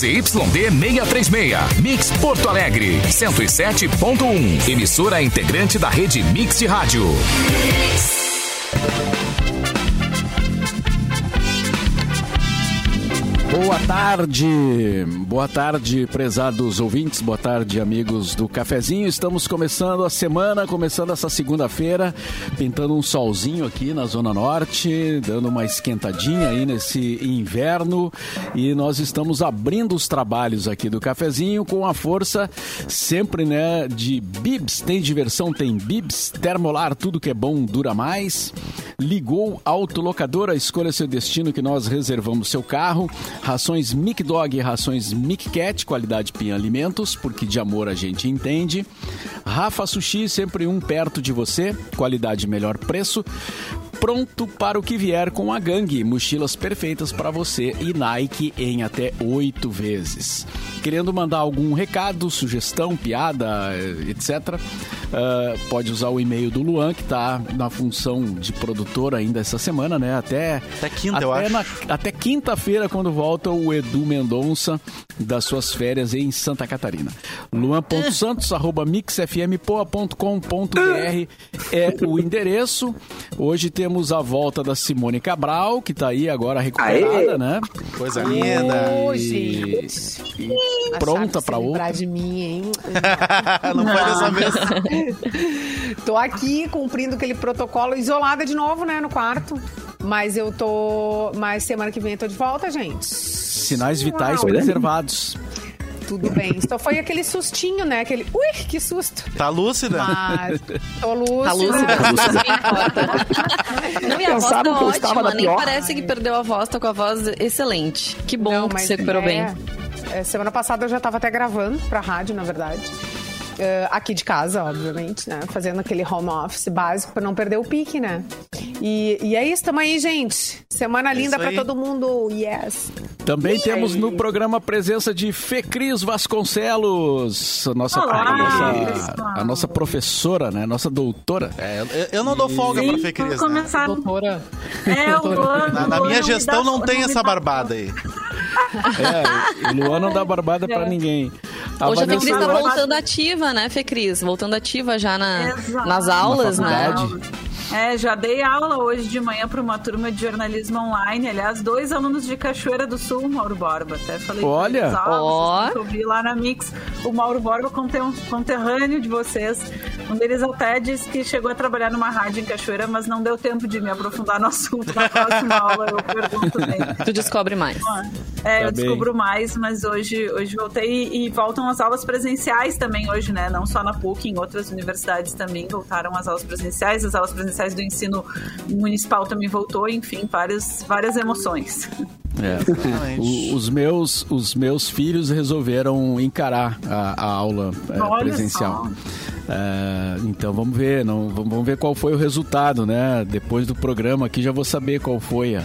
ZYD 636. Mix Porto Alegre, 107.1. Emissora integrante da rede Mix de Rádio. Boa tarde, boa tarde, prezados ouvintes, boa tarde, amigos do cafezinho. Estamos começando a semana, começando essa segunda-feira, pintando um solzinho aqui na Zona Norte, dando uma esquentadinha aí nesse inverno. E nós estamos abrindo os trabalhos aqui do cafezinho com a força sempre, né, de Bibs. Tem diversão, tem Bibs, termolar, tudo que é bom dura mais. Ligou autolocadora, escolha seu destino que nós reservamos seu carro. Rações Mic Dog e rações Mic Cat, qualidade Pinha Alimentos, porque de amor a gente entende. Rafa Sushi, sempre um perto de você, qualidade melhor preço. Pronto para o que vier com a gangue. Mochilas perfeitas para você e Nike em até oito vezes. Querendo mandar algum recado, sugestão, piada, etc., uh, pode usar o e-mail do Luan, que está na função de produtor ainda essa semana, né? Até, até quinta, até eu acho. Na, até quinta-feira, quando volta o Edu Mendonça das suas férias em Santa Catarina. Luan.santos, arroba mixfmpoa.com.br é o endereço. Hoje temos a volta da Simone Cabral, que está aí agora recuperada, Aê! né? Coisa linda. E- e pronta para lembrar outro. de mim, hein? Não foi dessa vez. tô aqui cumprindo aquele protocolo, isolada de novo, né, no quarto. Mas eu tô. Mas semana que vem eu tô de volta, gente. Sinais vitais Uau. preservados. Tudo bem. Então foi aquele sustinho, né? Aquele. Ui, que susto! Tá lúcida? Mas tô lúcida. Tá lúcida. Não, e a voz tá ótima, nem pior. parece que perdeu a voz, tá com a voz excelente. Que bom Não, que mas você recuperou é- bem. é, semana passada eu já tava até gravando pra rádio, na verdade. É, aqui de casa, obviamente, né? Fazendo aquele home office básico pra não perder o pique, né? E, e é isso, tamo aí, gente. Semana linda aí. todo mundo. Yes. Também temos no programa a presença de Fecris Vasconcelos, a nossa, Olá, a a nossa professora, né? Nossa doutora. É, eu, eu não dou folga pra Fê Cris, vamos né? começar. Doutora. É, o Luan, Na, na minha não gestão me dá- não tem me essa barbada aí. É, o Luan não dá barbada pra ninguém. A Hoje a Fecris tá Vanessa- voltando ativa, né, Fecris? Voltando ativa já na, Exato. nas aulas, Na né? É, já dei aula hoje de manhã para uma turma de jornalismo online. Aliás, dois alunos de Cachoeira do Sul, Mauro Borba. Até falei Olha! eles, ó, têm que ouvir lá na Mix. O Mauro Borba, conterrâneo de vocês. Um deles até disse que chegou a trabalhar numa rádio em Cachoeira, mas não deu tempo de me aprofundar no assunto. Na próxima aula eu pergunto dele. Tu descobre mais. É, Tá eu bem. descubro mais, mas hoje, hoje voltei e, e voltam as aulas presenciais também hoje, né? Não só na PUC, em outras universidades também voltaram as aulas presenciais, as aulas presenciais do ensino municipal também voltou, enfim, várias, várias emoções. É. O- os, meus, os meus filhos resolveram encarar a, a aula é, presencial. É, então vamos ver, não, vamos ver qual foi o resultado, né? Depois do programa aqui já vou saber qual foi. a-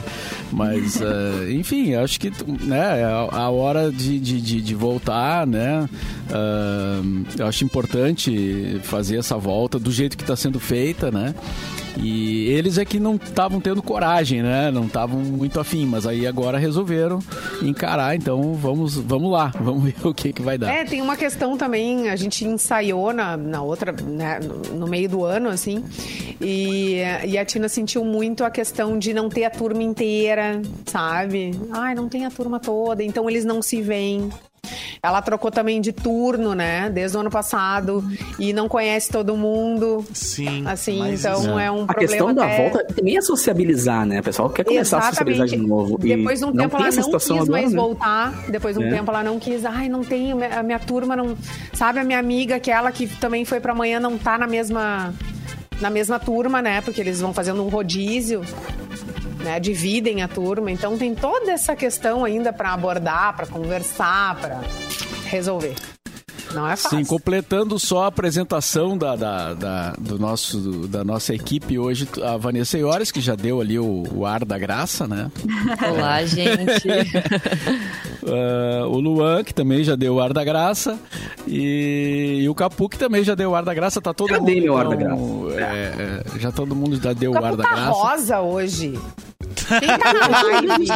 Mas, é, enfim, acho que né, é a, a hora de, de, de, voltar, né? É, eu acho importante fazer essa volta do jeito que está sendo feita, né? E eles é que não estavam tendo coragem, né? Não estavam muito afim, mas aí agora resolveram encarar, então vamos, vamos lá, vamos ver o que, que vai dar. É, tem uma questão também, a gente ensaiou na, na outra, né, no, meio do ano, assim, e, e a Tina sentiu muito a questão de não ter a turma inteira, sabe? Ai, não tem a turma toda, então eles não se veem. Ela trocou também de turno, né? Desde o ano passado. E não conhece todo mundo. Sim. Assim, mas então isso- é um A problema. questão da até- volta também é sociabilizar, né? O pessoal quer começar a sociabilizar de novo. E Depois de um tempo tem ela não quis agora, mais né? voltar. Depois de um É. tempo ela não quis. Ai, não tem. a minha- A turma não. Sabe, a minha amiga, aquela que também foi pra manhã, não tá na mesma. Na mesma turma, né? Porque eles vão fazendo um rodízio. Né, dividem a turma, então tem toda essa questão ainda pra abordar, pra conversar, pra resolver. Não é fácil. Sim, completando só a apresentação da, da, da- do nosso, da nossa equipe hoje, a Vanessa Iores, que já deu ali o, o ar da graça, né? Olá, gente. Ah, o Luan, que também já deu o ar da graça. E, e o Capu, que também já deu o ar da graça. Tá todo Já mundo. dei meu ar da então, é, é, já todo mundo já deu O o ar da tá graça. rosa hoje. Quem tá na live?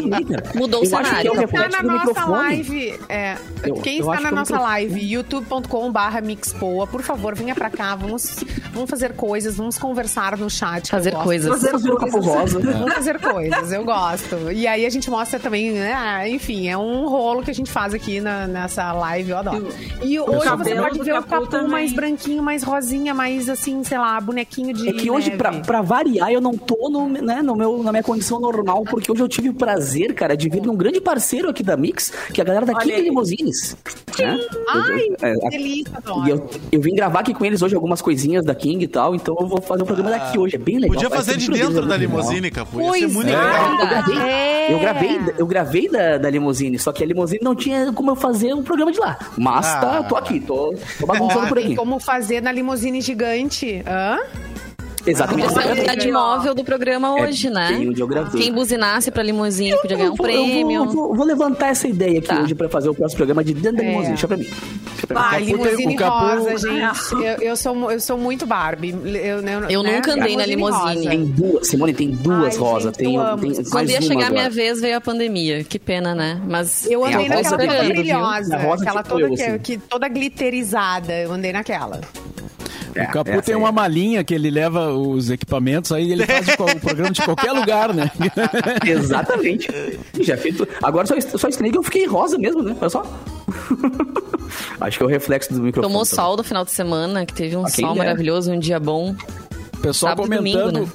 Mudou o cenário. Quem tá na nossa live, é, Eu- quem eu está na nossa live, youtube.com.br mixpoa, por favor, venha pra cá, vamos, vamos fazer coisas, vamos conversar no chat. Fazer coisas. Fazer Fazer o Capo coisas. Rosa. Vamos fazer coisas, eu gosto. E aí a gente mostra também, né? Enfim, é um rolo que a gente faz aqui na- nessa live, eu adoro. E hoje você pode ver o Capu capu também. mais branquinho, mais rosinha, mais assim, sei lá, bonequinho de É que hoje, neve. pra, pra variar, eu não tô no, né, no meu, na minha condição normal, porque hoje eu tive o prazer, cara, de vir num grande parceiro aqui da Mix, que é a galera da Olha King. Limousines. Né? Ai, É, que a- delícia, adoro. E eu, eu vim gravar aqui com eles hoje algumas coisinhas da King e tal, então eu vou fazer um programa daqui hoje. É bem legal. Podia fazer de dentro da no final. limusine, Capu. Ia ser muito é. legal. Eu gravei, É. eu gravei, eu gravei da, da limusine, só que a limusine não tinha como eu fazer um programa de lá. Mas Ah. tá, tô aqui, tô, tô bagunçando por Tem aqui. como fazer na limusine gigante. Hã? Exatamente. Essa é a unidade móvel do programa É hoje, né? bem onde eu gravei. Quem buzinasse pra limusine podia ganhar um vou- vou- prêmio. Eu vou, vou levantar essa ideia aqui Tá. hoje pra fazer o próximo programa de dentro da É. limusine. Deixa pra mim. Deixa pra mim. Ai, Capu tem- limusine rosa, gente. Eu, eu sou, eu sou muito Barbie. Eu, eu, Eu né? nunca andei na limusine. Tem duas, Simone, tem duas rosas. Tem, tem Quando ia chegar a minha vez, veio a pandemia. Que pena, né? Mas Eu andei rosa naquela do toda vidro, viu? brilhosa. A rosa Aquela toda, assim. que- toda glitterizada. Eu andei naquela. É, O Capu essa tem aí. uma malinha que ele leva os equipamentos, aí ele faz o, programa de qualquer lugar, né? Exatamente. Já tudo. Agora só, só estranhei que eu fiquei rosa mesmo, né? Olha só. Acho que é o reflexo do microfone. tomou sol no final de semana, que teve um Ah, sol dera. maravilhoso, um dia bom. O pessoal Sábado comentando. domingo,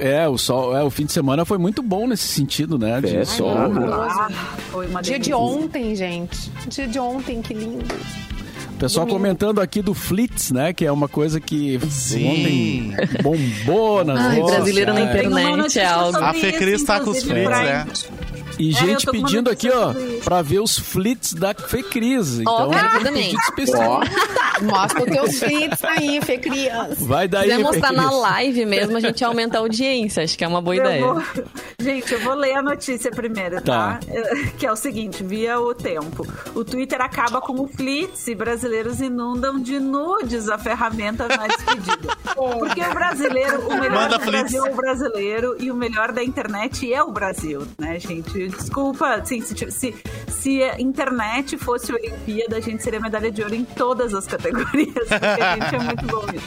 É, o sol, é, o fim de semana foi muito bom nesse sentido, né? De É, sol. Ah, foi uma Dia de delícia. ontem, gente. Dia de ontem, que lindo. O pessoal Domingo. comentando aqui do Flits, né? Que é uma coisa que Sim. ontem bombou nas Ai, brasileiro na uma internet é algo. A Fê isso, Cris tá com os flits, né? E É, gente pedindo aqui, ó, pra ver os flits da Fecris. Então, quero ver tem um também. pedido especial. Mostra os teus flits aí, Fê Criança. Vai daí, Se mostrar na Fecris. live mesmo, a gente aumenta a audiência. Acho que é uma boa Eu ideia. vou- Gente, eu vou ler a notícia primeiro, tá? Tá. Que é o seguinte, via o tempo. O Twitter acaba com o Flits e brasileiros inundam de nudes a ferramenta mais pedida. Porque o brasileiro, o melhor Manda do Flits. Brasil é o brasileiro e o melhor da internet é o Brasil, né, gente? Desculpa, assim, se, se, se a internet fosse Olimpíada, a gente seria medalha de ouro em todas as categorias, porque a gente é muito bom nisso.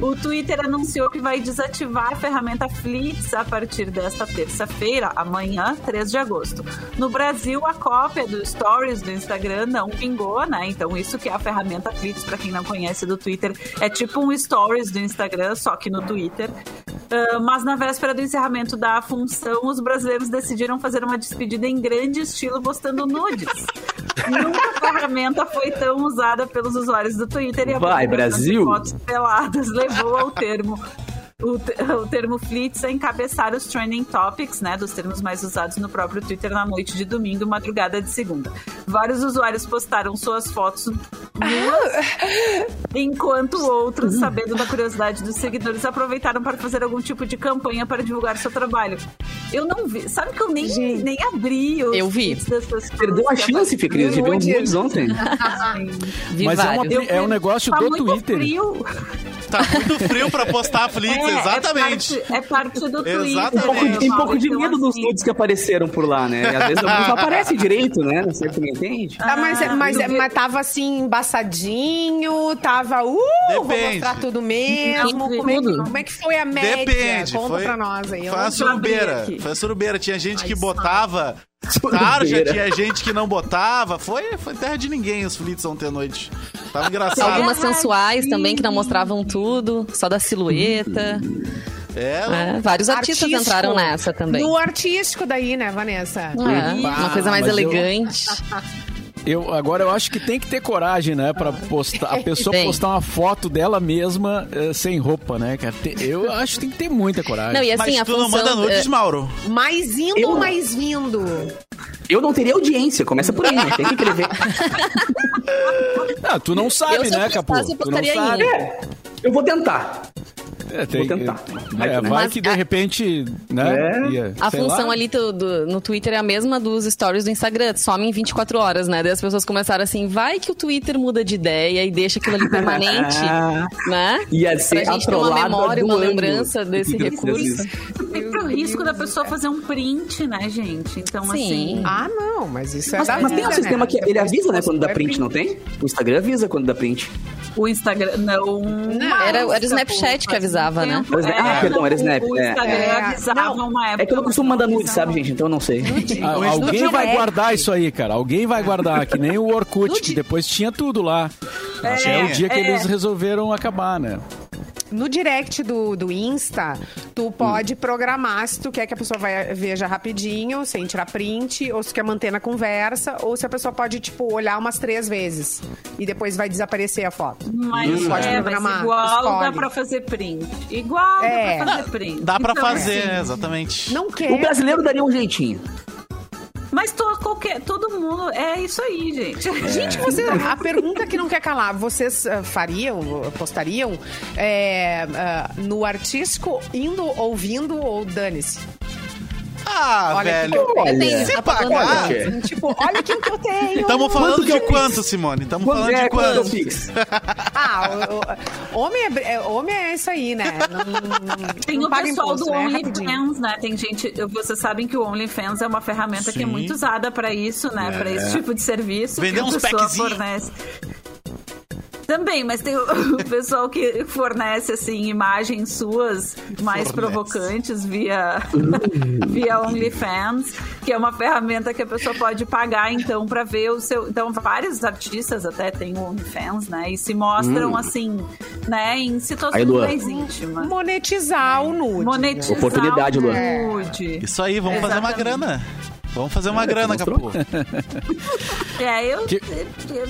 O Twitter anunciou que vai desativar a ferramenta Flits a partir desta terça-feira, amanhã, 3 de agosto. No Brasil, a cópia do Stories do Instagram não vingou, né? Então, isso que é a ferramenta Flits, para quem não conhece do Twitter, é tipo um Stories do Instagram, só que no Twitter. Ah, mas na véspera do encerramento da função, os brasileiros decidiram fazer uma despedida em grande estilo, postando nudes. Nunca a ferramenta foi tão usada pelos usuários do Twitter e a Vai, Brasil! fotos peladas levou ao termo o, o termo Flits a encabeçar os trending topics, né, dos termos mais usados no próprio Twitter na noite de domingo e madrugada de segunda. Vários usuários postaram suas fotos nuas, enquanto outros, sabendo da curiosidade dos seguidores, aproveitaram para fazer algum tipo de campanha para divulgar seu trabalho. Eu não vi, sabe que eu nem, nem abri os Eu vi. Perdeu a que chance, Fê Cris, de ver uns Nudes. nudes ontem. Vi Mas é, uma, é um negócio tá do muito Twitter. Frio. Tá muito frio pra postar Flits, É, exatamente. É parte, é parte do Twitter. Exatamente. Um pouco, de- um pouco de Então, medo dos nudes que apareceram por lá, né? E às vezes alguns não aparecem direito, né? Não sei se me entende. Tá, mas, Ah, mas, vi. mas tava assim, embaçadinho, tava, uh, vou Depende. mostrar tudo mesmo. Como é, que, como é que foi a média? Depende. Conta foi, pra nós aí. Foi a surubeira. Foi a surubeira. Tinha gente que Ai, botava. Claro, já Surubeira. tinha gente que não botava. Foi, foi terra de ninguém os Flits ontem à noite. Tava Tem engraçado. algumas Ai, sensuais também que não mostravam tudo, só da silhueta. É, É, vários artistas Artístico. entraram nessa também. No artístico daí, né, Vanessa? É, uma coisa mais eu- elegante. Eu, agora eu acho que tem que ter coragem, né? Pra postar, a pessoa Tem. postar uma foto dela mesma eh, sem roupa, né, cara? Te- Eu acho que tem que ter muita coragem. Não, e assim, Mas a tu não manda função... nudes, é, Mauro. Mais indo Eu- ou mais vindo? Eu não teria audiência, começa por aí, né? Tem que escrever. Ah, tu não eu, sabe, se eu né, Capu? eu Tu não sabe. indo. É, eu vou tentar. É, tem- Vou tentar. é, Vai que, né? vai que de a- repente, né? É. ia, A função lá. ali do, do- no Twitter é a mesma dos stories do Instagram, some em 24 horas, né? Daí as pessoas começaram assim, vai que o Twitter muda de ideia e deixa aquilo ali permanente, né? Ia ser Pra gente ter uma memória, uma ano. lembrança desse recurso. fez isso. Tem o risco da pessoa fazer um print, né, gente? Então, Sim. assim. Ah, não, mas isso é Mas, mas tem um sistema né? que ele avisa, né, quando dá vai print, não tem? O Instagram avisa quando dá print. O Instagram. Não. Era- era o Snapchat que avisava, né? ah, perdão, era não, Snap, O é. Instagram É. avisava Não, uma época. É que eu não costumo mandar nude, sabe, gente? Então eu não sei. Ah, alguém vai guardar isso aí, cara. Alguém vai guardar, que nem o Orkut, que depois tinha tudo lá. Que é o dia que é. eles resolveram acabar, né? No direct do, do Insta, tu pode programar se tu quer que a pessoa vai, veja rapidinho, sem tirar print, ou se tu quer manter na conversa, ou se a pessoa pode, tipo, olhar umas três vezes e depois vai desaparecer a foto. Mas, Pode é, mas programar, igual dá escolhe. pra fazer print. Igual É. dá pra fazer print. Dá pra Então, fazer, assim, exatamente. Não quer. O brasileiro daria um jeitinho. Mas to, qualquer, todo mundo. É isso aí, gente. Gente, você, a pergunta que não quer calar, vocês ah, fariam, postariam é, ah, no artístico indo, ouvindo ou dane-se? Ah, Olha velho. que Olha, Se tá pagar. Assim, tipo, olha aquilo que eu tenho. Estamos falando Quanto de quanto, fiz? Simone? Estamos falando é de quanto? Ah, o- o- homem, é, é- homem é isso aí, né? Não, Tem não o paga pessoal imposto, do né? Rapidinho. OnlyFans, né? Tem gente. Vocês sabem que o OnlyFans é uma ferramenta que é Sim. muito usada pra isso, né? Pra esse tipo de serviço. Vender uns a pessoa packzinho. fornece. Também, mas tem o, o pessoal que fornece, assim, imagens suas mais Fornece. provocantes via, via OnlyFans, que é uma ferramenta que a pessoa pode pagar, então, pra ver o seu... Então, vários artistas até têm o OnlyFans, né? E se mostram, assim, né? Em situações Aí, mais íntimas. Monetizar o nude. Monetizar Oportunidade, o nude. Isso aí, vamos fazer uma Exatamente. grana. Vamos fazer uma grana, mostrou? Capu. É, eu, Que- eu- eu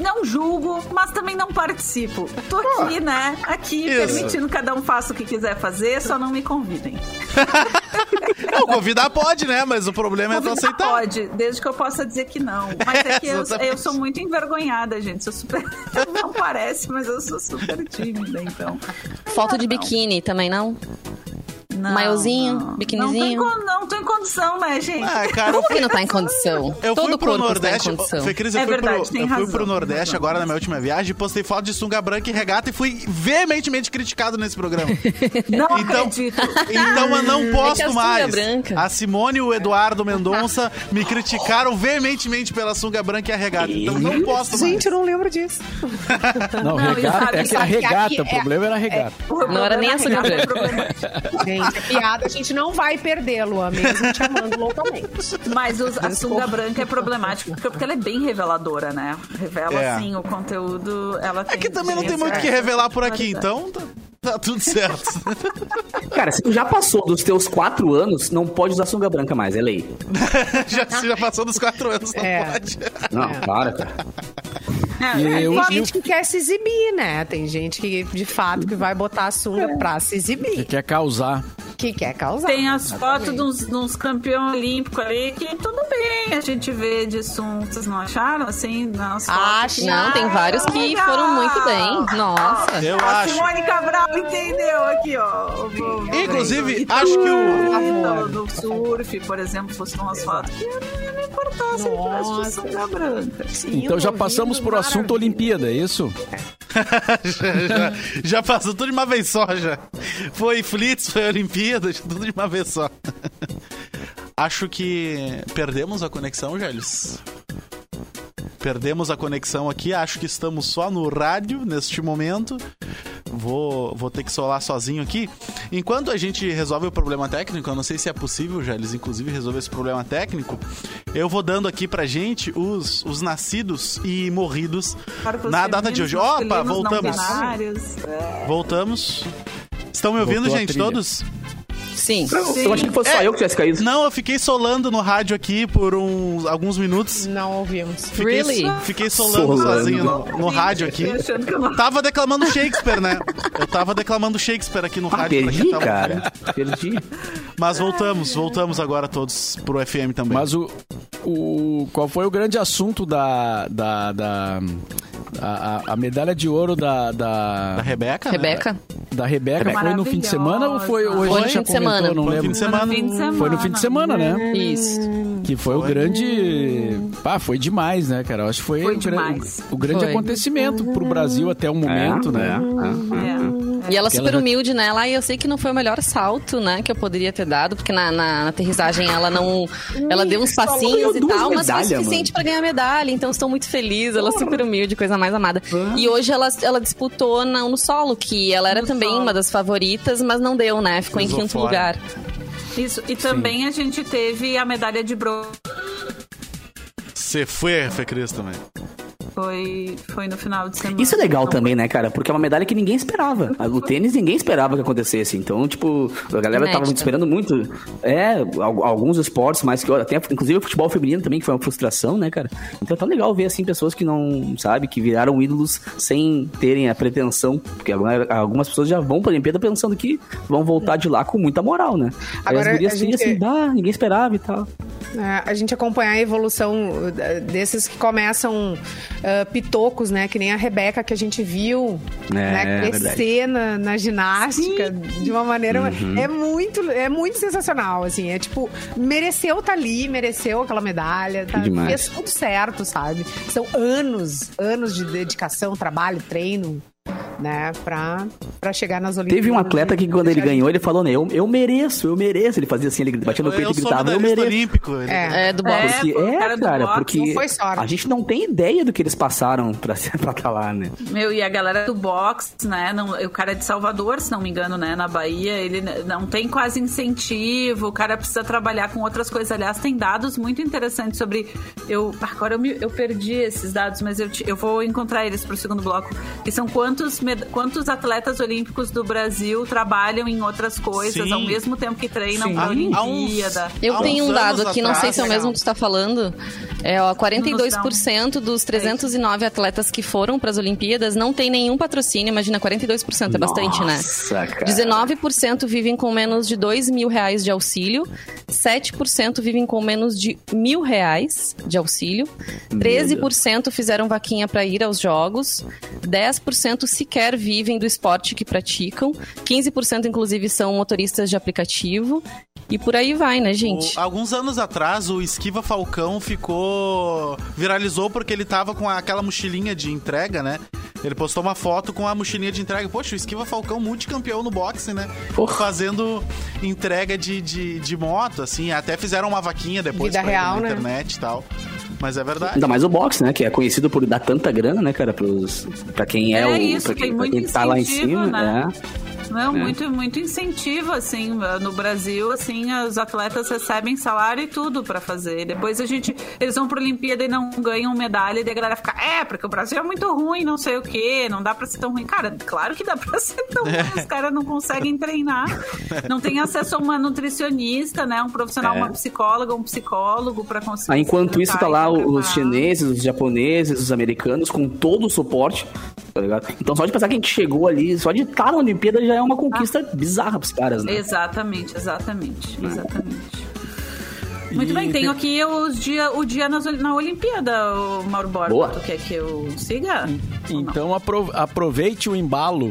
não julgo, mas também não participo. Tô aqui, né? Aqui, Isso. permitindo que cada um faça o que quiser fazer, só não me convidem. Não, convidar pode, né? Mas o problema é tu Convidar aceitar. pode, desde que eu possa dizer que não. Mas é que eu, eu sou muito envergonhada, gente. Sou super. Não parece, mas eu sou super tímida, então. Foto de Não. biquíni também, não? Não, Maiozinho, não. biquinizinho. Não, tô em, con- não tô em condição, né, gente? Ah, cara, Como que não tá em condição? Eu Todo fui pro corpo Nordeste. está em condição. Fê Cris, eu É fui, verdade, pro, tem eu fui razão, pro tem Nordeste agora na minha última viagem, postei foto de sunga branca e regata e fui veementemente criticado nesse programa. Não Então, acredito. então eu não É posto a sunga mais. branca. A Simone e o Eduardo Mendonça me criticaram veementemente pela sunga branca e a regata. Então eu não posto mais. Gente, eu não lembro disso. Não, Não, regata, sabe- é que a regata, aqui o problema era a regata. O Não era nem a sunga é branca. Gente, a piada a gente não vai perder, Luan, mesmo te amando loucamente. Mas os- a sunga branca é problemática porque, porque ela é bem reveladora, né? Revela, É. assim, o conteúdo. Ela É tem que também não tem muito o que revelar por aqui, então tá, tá tudo certo. Cara, se tu já passou dos teus quatro anos, não pode usar sunga branca mais, é lei. já, se já passou dos quatro anos, não É. pode. Não, para, cara. É, E é, eu- Tem gente que quer se exibir, né? Tem gente que, de fato, que vai botar a sunga pra se Que exibir. quer causar. Que quer causar. Tem as fotos de uns, de uns campeões olímpicos ali que tudo bem a gente vê de sunga. Vocês não acharam, assim, nas fotos? Acho. Não, tem vários que Legal. foram muito bem. Nossa. Eu A acho. Simone Cabral entendeu aqui, ó. O- Inclusive, acho que o- a do, do surf, por exemplo, postou umas fotos que importar se ele tivesse sunga branca. Sim, Então já passamos por assunto. Olimpíada, é isso? já, já, já passou tudo de uma vez só, já. Foi Flits, foi Olimpíadas, tudo de uma vez só. Acho que perdemos a conexão, Gélios. Perdemos a conexão aqui, acho que estamos só no rádio neste momento. Vou, vou ter que solar sozinho aqui. Enquanto a gente resolve o problema técnico, eu não sei se é possível, já eles inclusive resolver esse problema técnico, eu vou dando aqui pra gente os, os nascidos e morridos os na data de hoje. Opa, voltamos. Voltamos. Estão me ouvindo, Voltou gente, todos? Sim. Eu, eu achei que fosse só É. eu que tivesse caído. Não, eu fiquei solando no rádio aqui por uns, alguns minutos. Não ouvimos. Fiquei, Really? fiquei solando, Solando. sozinho no, no rádio aqui. Tava declamando Shakespeare, né? Eu tava declamando Shakespeare aqui no Ah, rádio. perdi, tava cara. Perdi. Mas voltamos, voltamos agora todos pro FM também. Mas o, o qual foi o grande assunto da, da, da, A, a- a medalha de ouro da, da, Da Rebeca? né? Rebeca. da Rebeca foi no fim de semana ou foi hoje? Foi no já fim de comentou, semana. Não Foi no lembro. fim de semana. Fim de semana. Foi no fim de semana, né? Isso. Que foi o grande. Ah, foi demais, né, cara? Eu acho que foi, Foi o, o grande Foi. acontecimento pro Brasil até o momento, né? É. E ela Porque super ela já- humilde, né? Ela, e eu sei que não foi o melhor salto, né? Que eu poderia ter dado, porque na, na- na aterrissagem ela não. Ela deu uns passinhos e tal, mas foi suficiente pra ganhar medalha. Então estou muito feliz. Ela é super humilde, coisa mais amada. E hoje ela, ela disputou na- no solo, que ela era No também solo. uma das favoritas, mas não deu, né? Ficou em Pisou quinto fora. lugar. Isso. E também a gente teve a medalha de bronze. Você foi, Fê Cris também. Foi, foi no final de semana. Isso é legal Então, também, né, cara? Porque é uma medalha que ninguém esperava. O tênis ninguém esperava que acontecesse. Então, tipo, a galera tava Inédita. esperando muito. É, al- alguns esportes mais que. Até, inclusive o futebol feminino também, que foi uma frustração, né, cara? Então tá legal ver, assim, pessoas que não, sabe, que viraram ídolos sem terem a pretensão. Porque algumas pessoas já vão pra Olimpíada pensando que vão voltar de lá com muita moral, né? Aí Agora, as gurias a assim, gente- assim, bah, ninguém esperava e tal. É, a gente acompanhar a evolução uh, desses que começam uh, pitocos, né? Que nem a Rebeca que a gente viu É, né, é crescer na, na ginástica de uma maneira. Uhum. É muito, é muito sensacional, assim. É tipo, mereceu estar ali, mereceu aquela medalha, tá? fez tudo certo, sabe? São anos, anos de dedicação, trabalho, treino. Né, pra, pra chegar nas Olimpíadas. Teve um atleta que quando ele ganhou, ele falou, né, eu, eu mereço, eu mereço. Ele fazia assim, ele batia no peito Eu e gritava, eu mereço. olímpico. Ele- É. É, do boxe. É, cara cara, boxe porque não foi sorte. a gente não tem ideia do que eles passaram pra estar tá lá, né? Meu, e a galera do boxe, né? Não, o cara é de Salvador, se não me engano, né? Na Bahia, ele não tem quase incentivo, o cara precisa trabalhar com outras coisas. Aliás, tem dados muito interessantes sobre. Eu, agora eu, me- eu perdi esses dados, mas eu, te- eu vou encontrar eles pro segundo bloco. Que são quantos, med- quantos atletas olímpicos do Brasil trabalham em outras coisas Sim. ao mesmo tempo que treinam há uns- Olimpíada. Eu Há tenho um dado aqui, não sei se é o mesmo que tu está falando. É, ó, 42% um dos 309 atletas que foram para as Olimpíadas não tem nenhum patrocínio. Imagina, 42% é bastante, né? Nossa, cara. 19% vivem com menos de 2 mil reais de auxílio, 7% vivem com menos de mil reais de auxílio, 13% fizeram vaquinha para ir aos jogos, 10% sequer vivem do esporte que praticam, 15% inclusive são motoristas de aplicativo, e por aí vai, né, gente? O- alguns anos atrás, o Esquiva Falcão ficou. viralizou porque ele tava com aquela mochilinha de entrega, né? Ele postou uma foto com a mochilinha de entrega. Poxa, o Esquiva Falcão, multicampeão no boxe, né? Porra. Fazendo entrega de, de, de moto, assim. Até fizeram uma vaquinha depois Vida real, na né? internet e tal. Mas é verdade. Ainda mais o boxe, né? Que é conhecido por dar tanta grana, né, cara? Pros, pra quem é, É o. isso, pra tem quem, pra quem tá lá em cima, né? né? Não, muito, muito incentivo, assim, no Brasil, assim, os atletas recebem salário e tudo pra fazer. Depois a gente, eles vão pra Olimpíada e não ganham medalha, e daí a galera fica, é, porque o Brasil é muito ruim, não sei o quê, não dá pra ser tão ruim. Cara, claro que dá pra ser tão ruim, os caras não conseguem treinar, não tem acesso a uma nutricionista, né, um profissional, É. uma psicóloga, um psicólogo pra conseguir. Aí, enquanto isso, tá lá os chineses, os japoneses, os americanos, com todo o suporte, tá ligado? Então, só de pensar que a gente chegou ali, só de estar na Olimpíada já é uma conquista bizarra pros caras, né? Exatamente, exatamente, É. exatamente. Muito E bem, tenho aqui os dia, o dia nas, na Olimpíada, o Mauro Borba. Boa. Tu quer que eu siga? Então apro- aproveite o embalo.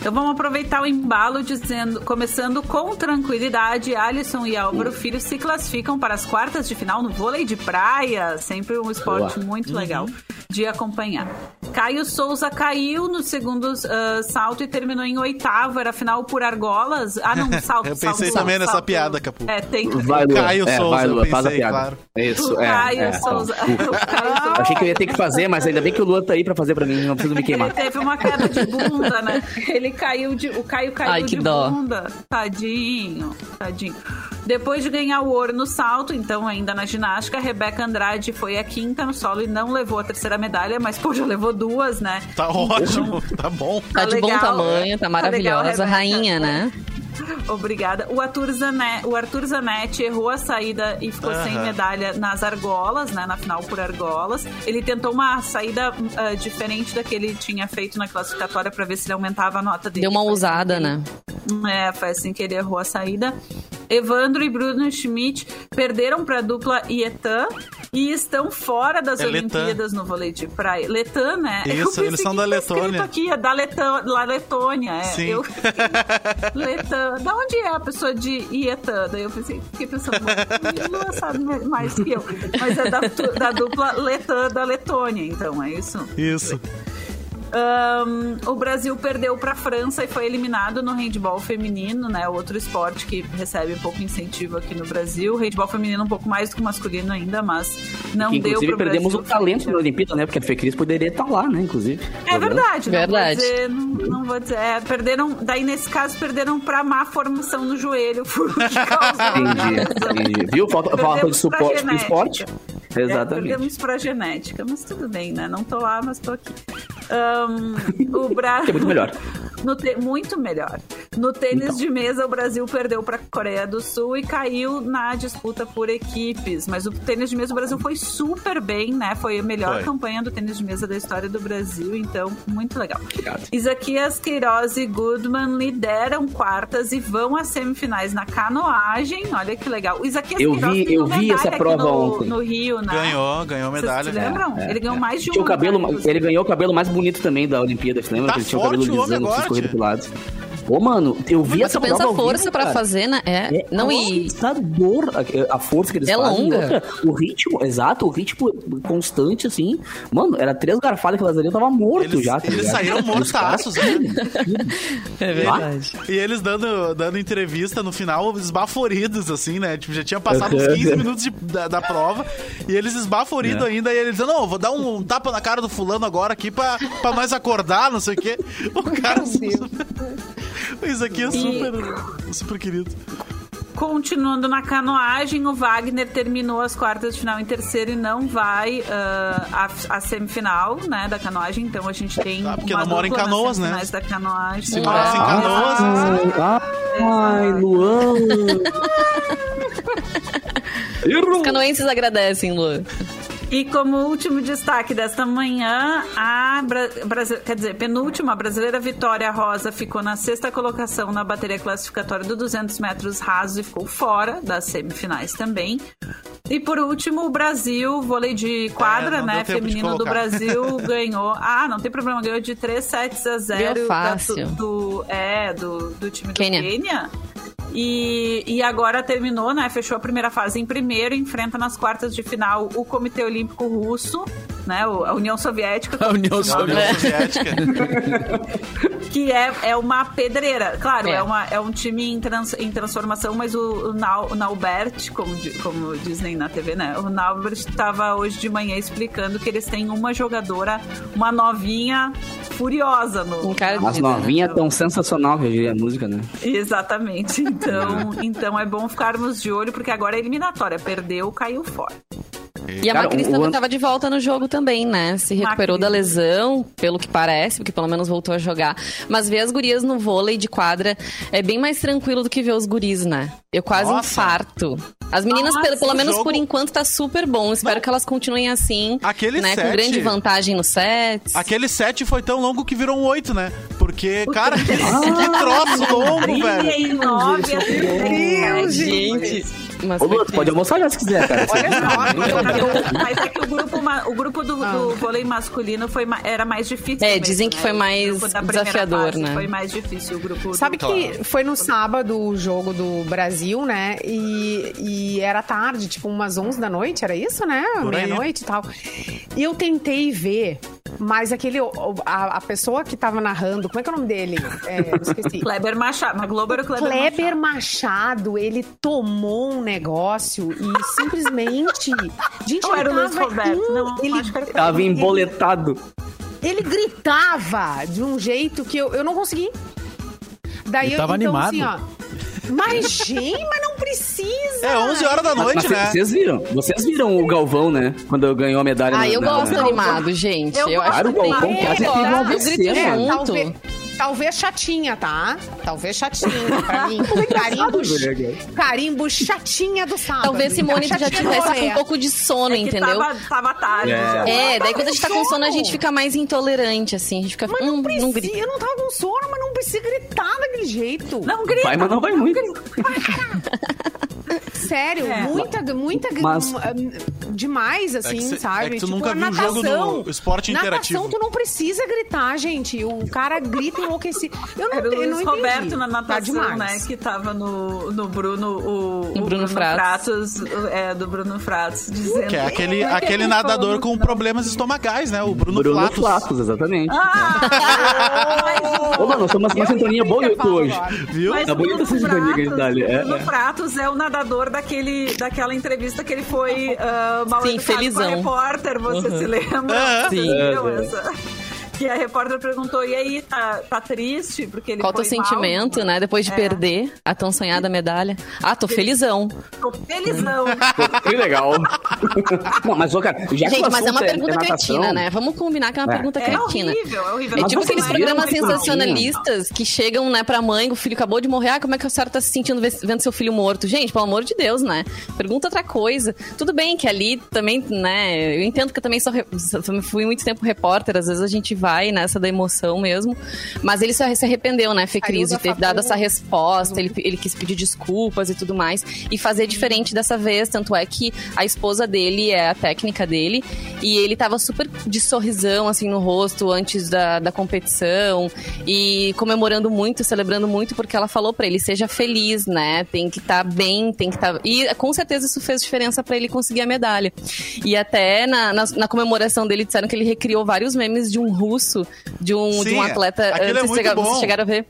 Então vamos aproveitar o embalo dizendo, começando com tranquilidade, Alisson e Álvaro Filho se classificam para as quartas de final no vôlei de praia, sempre um esporte Boa. muito legal de acompanhar. Caio Souza caiu no segundo ah, salto e terminou em oitavo, era final por argolas. Ah, não, salto, Eu salto, pensei salto, também nessa salto. piada, Capu. É, tem Vai, Lua. Caio é, Souza, vai, eu Lua, faz a pensei, piada. claro. Isso, O é. Caio é, Souza. O Caio Souza. Achei que eu ia ter que fazer, mas ainda bem que o Lua tá aí pra fazer pra mim, não preciso me Ele queimar. teve uma queda de bunda, né? Ele caiu de. O Caio caiu Ai, que de dó. bunda. Tadinho, tadinho. Depois de ganhar o ouro no salto, então ainda na ginástica, a Rebeca Andrade foi a quinta no solo e não levou a terceira medalha, mas pô, já levou duas, né? Tá ótimo, tá bom. Tá de bom legal. tamanho, tá Tá maravilhosa, legal, Rebeca. rainha, né? Obrigada. O Arthur, Zanetti, o Arthur Zanetti errou a saída e ficou sem medalha nas argolas, né? Na final por argolas. Ele tentou uma saída ah, diferente da que ele tinha feito na classificatória para ver se ele aumentava a nota dele. Deu uma assim ousada, ele- né? É, foi assim que ele errou a saída. Evandro e Bruno Schmidt perderam para a dupla Ietan e estão fora das É Letan. Olimpíadas no vôlei de praia. Letan, né? Isso, eles são da tá Letônia. aqui, é da, Letan, da Letônia. É. Sim. Eu, Letan. Da onde é a pessoa de Ietan? Daí eu pensei, fiquei pensando, "Bom, Lua sabe mais que eu. Mas é da, da dupla Letan da Letônia, então, é isso? Isso. Ahn, o Brasil perdeu para a França e foi eliminado no handball feminino, né? Outro esporte que recebe um pouco incentivo aqui no Brasil. O handball feminino um pouco mais do que o masculino ainda, mas não Que, deu inclusive, para perdemos o talento da Olimpíada, né? Porque a Fê Cris poderia estar lá, né? Inclusive. É verdade, não Verdade. vou dizer, não, não vou dizer. É, perderam, daí nesse caso perderam para má formação no joelho, por causou Entendi, entendi. Viu? Falta, falta de suporte pro genética. É, Exatamente. perdemos pra genética, mas tudo bem, né? Não tô lá, mas tô aqui. Ahn, o Brasil. É muito melhor. No te- Muito melhor. No tênis de mesa, o Brasil perdeu para a Coreia do Sul e caiu na disputa por equipes. Mas o tênis de mesa, o Brasil foi super bem, né? Foi a melhor Foi. campanha do tênis de mesa da história do Brasil, então, muito legal. Obrigado. Isaquias Queiroz e Goodman lideram quartas e vão às semifinais na canoagem. Olha que legal. O Isaquias Eu Queiroz vi- ganhou eu vi medalha essa aqui prova no, ontem. no Rio, né? Ganhou, ganhou Vocês medalha. se lembram? É, Ele ganhou é. mais de cabelo, inclusive. ele ganhou o cabelo mais bonito também da Olimpíada, você lembra? Tá ele tinha o cabelo lisando, agora, tia. pro lado. Ô, mano, eu vi Mas essa tu pensa a ao vivo, força pra cara. fazer, né? É. É não, e a, força que eles É fazem. longa. Outra, o ritmo, exato, o ritmo constante, assim. Mano, era três garfadas que elas dariam, eu tava morto Eles- já. tá eles ligado? saíram Os mortaços, caras- É verdade. E eles dando, dando entrevista no final, esbaforidos, assim, né? Tipo, já tinha passado uns Uhum. 15 minutos de- da, da prova. E eles esbaforidos É. ainda. E eles dizendo, não, vou dar um, tapa na cara do fulano agora aqui pra, pra nós acordar, não sei o quê. O cara... Isso aqui é super, super querido. Continuando na canoagem, o Wagner terminou as quartas de final em terceiro e não vai ah, à à semifinal, né, da canoagem. Então a gente tem Ah, porque uma não mora em Canoas, né? da canoagem. Se morasse em Canoas... Ai, ai, Luan. os canoenses agradecem, Lu. E como último destaque desta manhã, a Bra quer dizer, penúltima a brasileira Vitória Rosa ficou na sexta colocação na bateria classificatória do 200 metros rasos e ficou fora das semifinais também. E por último, o Brasil, vôlei de quadra, É, né, feminino do. Brasil ganhou. Ah, não tem problema, ganhou de 3 sets a 0 Ganhou fácil. da- do, é, do, do time Quênia. do Quênia. E, e agora terminou, né? Fechou a primeira fase em primeiro, enfrenta nas quartas de final o Comitê Olímpico Russo, né? o- A União Soviética. A União A União Soviética. Que é, é uma pedreira. Claro, é, É. uma, é um time em, trans- em transformação, mas o, o, Nau- o Naubert, como, como dizem na TV, né? O Naubert estava hoje de manhã explicando que eles têm uma jogadora, uma novinha furiosa no. Um cara de As novinhas tão sensacional, que eu diria a música, né? Exatamente. Então, então é bom ficarmos de olho, porque agora é eliminatória. Perdeu, caiu fora. E a Cara, Macris o- também estava de volta no jogo também, né? Se recuperou Macris. da lesão, pelo que parece, porque pelo menos voltou a jogar. Mas ver as gurias no vôlei de quadra é bem mais tranquilo do que ver os guris, né? Eu quase Nossa. infarto. As meninas, Nossa, pelo, pelo menos jogo- por enquanto, tá super bom. Espero que elas continuem assim, Aquele né? Com set- grande vantagem nos sets. Aquele set foi tão longo que virou um 8, né? Porque, cara, que, que troço longo, velho. 39 a 37. Gente, mas Ô, tu pode almoçar já se quiser, cara. Olha só, mas é que o grupo, o grupo do, do vôlei masculino foi, era mais difícil. É, mesmo, dizem que né? foi O mais grupo da primeira desafiador, né? Foi mais difícil o grupo. Sabe do... que foi no sábado o jogo do Brasil, né? E, e era tarde, tipo umas 11 da noite, era isso, né? Meia-noite e tal. E eu tentei ver, mas aquele. A, a pessoa que tava narrando, como é que é o nome dele? É, eu esqueci. Kleber Machado. Na Globo era o Kleber, Kleber Machado. Machado, ele tomou um negócio e simplesmente. Gente, Ou ele era o Luiz tava Roberto? Não, ele, Tava emboletado. ele gritava de um jeito que eu, eu não consegui. Daí Ele eu tava então, animado. assim, ó. Mas, gente, mas não precisa. É 11 horas da Mas, noite, mas né? vocês viram? Vocês viram o Galvão, né? Quando ganhou a medalha. Ah, na- eu gosto na- animado, gente. Eu Eu, acho Claro, o que tem- Galvão quase teve um AVC, mano. junto. Talvez, talvez chatinha, tá? Talvez chatinha pra mim. Carimbo, velho. carimbo chatinha do sábado. Talvez Simone já Chatinha do tivesse com um pouco de sono, É que entendeu? Tava, tava tarde. É. É, daí quando a gente tá com sono, a gente fica mais intolerante, assim. A gente fica. Mas hum, não não precisa, grita. eu não tava com sono, mas não precisa gritar daquele jeito. Não grita. Vai, mas não vai muito. sério, É. muita, muita, Mas- demais, assim, É cê- sabe? é que tu Tipo, nunca viu um jogo no esporte interativo. Natação, tu não precisa gritar, gente. O cara grita enlouquecido. Eu não, Era o eu não Luiz entendi. Roberto na Tá natação, demais. né? Que tava no, no Bruno, o, o Bruno Fratos. é, do Bruno Fratos, dizendo. Que é aquele, "Ai, aquele nadador com problemas estomacais, né? O Bruno, Bruno Flatos. Flatos, exatamente. Ah, Ô, mano, nós somos uma Eu sintonia falo hoje. agora. Viu? Mas Tá o bonita Bruno essa sintonia que a gente dá ali, é, Bruno é. Fratos é o nadador daquele, daquela entrevista que ele foi ah, mal Sim, educado com a felizão. repórter, você se lembra? É. Sim. É, é. essa? Que a repórter perguntou, e aí, tá, tá triste? Porque ele Qual o teu mal? sentimento, né? Depois de É. perder a tão sonhada medalha. Ah, tô felizão. Tô felizão. Que legal. Não, mas, ô, cara, já que o Gente, mas é uma pergunta natação, cretina, né? Vamos combinar que é uma É. pergunta É cretina. horrível, é horrível. É tipo aqueles programas sensacionalistas que chegam, né, pra mãe, o filho acabou de morrer. Ah, como é que a senhora tá se sentindo ve- vendo seu filho morto? Gente, pelo amor de Deus, né? Pergunta outra coisa. Tudo bem que ali também, né, eu entendo que eu também sou, re- fui muito tempo repórter, às vezes a gente vai nessa da emoção mesmo. Mas ele se se arrependeu, né, Fê Cris, de ter dado essa resposta. Ele, ele quis pedir desculpas e tudo mais. E fazer diferente dessa vez. Tanto é que a esposa dele é a técnica dele. E ele tava super de sorrisão, assim, no rosto antes da, da competição. E comemorando muito, celebrando muito, porque ela falou pra ele: seja feliz, né? Tem que estar bem, tem que estar. E com certeza isso fez diferença pra ele conseguir a medalha. E até na, na, na comemoração dele disseram que ele recriou vários memes de um russo, de um, de Sim, um atleta. aquilo é vocês muito chegaram- bom. vocês chegaram a ver?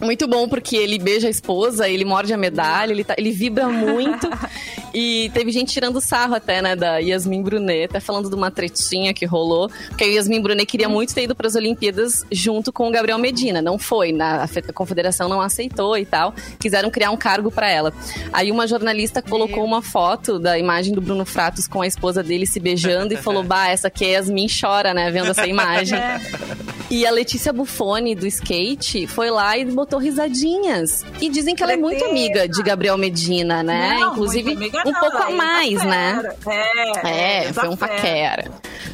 Muito bom, porque ele beija a esposa, ele morde a medalha, ele, tá- ele vibra muito. e teve gente tirando sarro até, né, da Yasmin Brunet, até falando de uma tretinha que rolou. Porque a Yasmin Brunet queria muito ter ido para as Olimpíadas junto com o Gabriel Medina. Não foi, na, a fe- a confederação não aceitou e tal. Quiseram criar um cargo para ela. Aí uma jornalista colocou uma foto da imagem do Bruno Fratos com a esposa dele se beijando e falou: Bah, essa aqui é Yasmin chora, né, vendo essa imagem. É. E a Letícia Buffoni, do skate, foi lá e botou risadinhas. E dizem que ela é muito amiga de Gabriel Medina, né? Não, Inclusive, muito amiga um não, pouco a é mais, né? É, É, foi um paquera.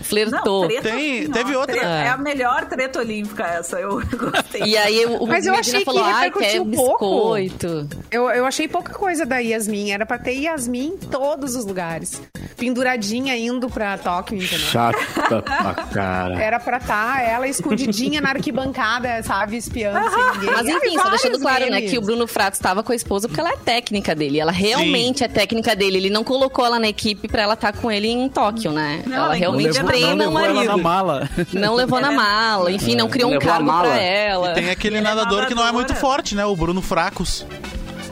Flertou. Não, treta, Tem- assim, ó, teve outra- treta- É. É a melhor treta olímpica essa, eu gostei. E aí o Mas eu Medina achei que falou, ai, quer pouco." biscoito. Eu, eu achei pouca coisa da Yasmin. Era pra ter Yasmin em todos os lugares. Penduradinha indo pra Tóquio, entendeu? Chata pra cara. Era pra estar ela escondidinha na arquibancada, sabe? Espiando sem ninguém. Mas enfim, Ai, só deixando claro, né, que o Bruno Fratos estava com a esposa porque ela é técnica dele. Ela realmente é técnica dele. Ele não colocou ela na equipe pra ela estar com ele em Tóquio, né? Não, ela não realmente levou- treina não o levou ela marido. na mala. Não levou na mala. Enfim, não criou um Levou a cargo pra ela. Tem aquele Ele é nadador que não é muito forte, né? O Bruno Fracos.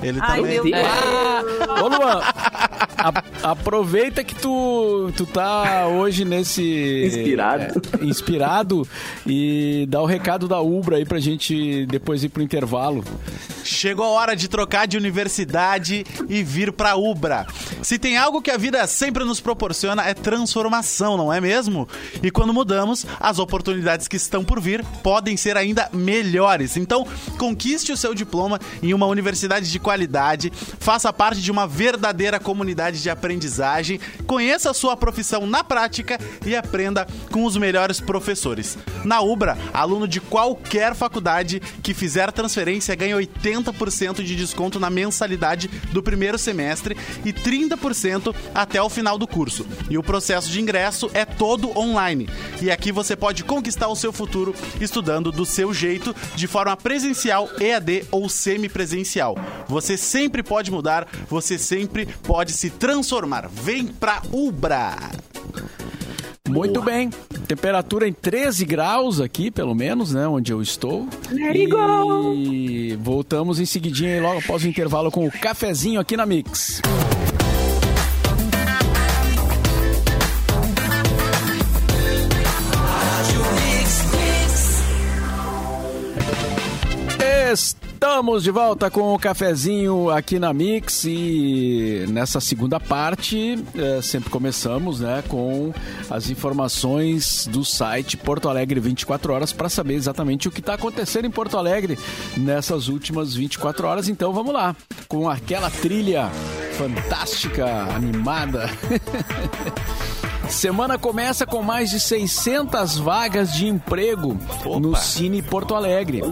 Ele Ai, também. meu Deus. Ô, Luan, a- aproveita que tu, tu tá hoje nesse... Inspirado. é, inspirado e dá o recado da Ubra aí pra gente depois ir pro intervalo. Chegou a hora de trocar de universidade e vir pra Ubra. Se tem algo que a vida sempre nos proporciona é transformação, não é mesmo? E quando mudamos, as oportunidades que estão por vir podem ser ainda melhores. Então, conquiste o seu diploma em uma universidade de qualidade, faça parte de uma verdadeira comunidade de aprendizagem, conheça a sua profissão na prática e aprenda com os melhores professores. Na Ubra, aluno de qualquer faculdade que fizer transferência ganha 80% de desconto na mensalidade do primeiro semestre e 30% até o final do curso. E o processo de ingresso é todo online. E aqui você pode conquistar o seu futuro estudando do seu jeito, de forma presencial, EAD ou semipresencial. Você sempre pode mudar, você sempre pode se transformar. Vem pra Ubra! Muito bem. Temperatura em 13 graus aqui, pelo menos, né? Onde eu estou. e voltamos em seguidinha logo após o intervalo com o cafezinho aqui na Mix. Estamos de volta com o cafezinho aqui na Mix e nessa segunda parte eh, sempre começamos né, com as informações do site Porto Alegre 24 horas para saber exatamente o que está acontecendo em Porto Alegre nessas últimas 24 horas. Então vamos lá com aquela trilha fantástica, animada. Semana começa com mais de 600 vagas de emprego no Cine Porto Alegre.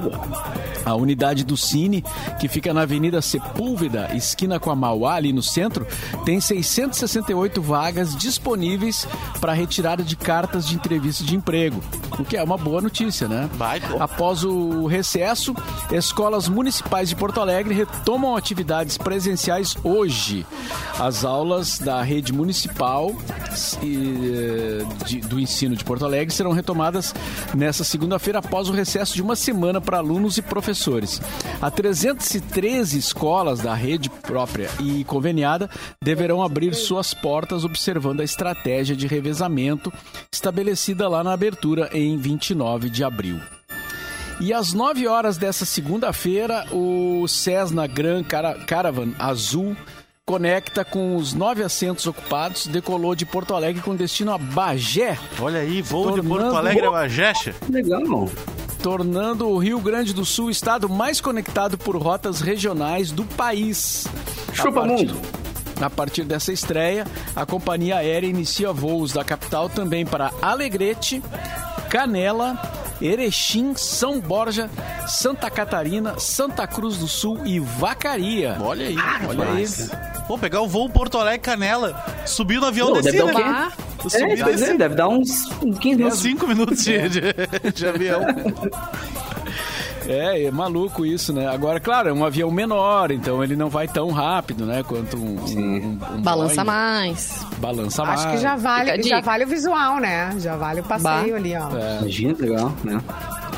A unidade do Cine, que fica na Avenida Sepúlveda, esquina com a Mauá, ali no centro, tem 668 vagas disponíveis para retirada de cartas de entrevista de emprego, o que é uma boa notícia, né? Após o recesso, escolas municipais de Porto Alegre retomam atividades presenciais hoje. As aulas da rede municipal e, de- do ensino de Porto Alegre serão retomadas nesta segunda-feira após o recesso de uma semana para alunos e professores. Há 313 escolas da rede própria e conveniada deverão abrir suas portas observando a estratégia de revezamento estabelecida lá na abertura em 29 de abril. E às 9 horas dessa segunda-feira, o Cessna Grand Cara- Caravan Azul conecta com os nove assentos ocupados, decolou de Porto Alegre com destino a Bagé, Olha aí, voo de Tornando- Porto Alegre a Majecha. Legal. tornando o Rio Grande do Sul o estado mais conectado por rotas regionais do país. Chupa a partir, mundo. a partir dessa estreia, a companhia aérea inicia voos da capital também para Alegrete, Canela, Erechim, São Borja, Santa Catarina, Santa Cruz do Sul e Vacaria. Olha aí, Olha aí. Pô, pegar o voo Porto Alegre Canela, subir no avião Pô, descer, deve dar o quê? né? É, dizer, descer. deve dar uns 15 minutos. Cinco minutos de, de, de avião. É, é maluco isso, né? Agora, claro, é um avião menor, então ele não vai tão rápido, né? Quanto um, um, um Balança Boeing. mais. Balança mais. Acho que já Fica vale, dica. já vale o visual, né? Já vale o passeio Bah. ali, ó. Imagina, que legal, né?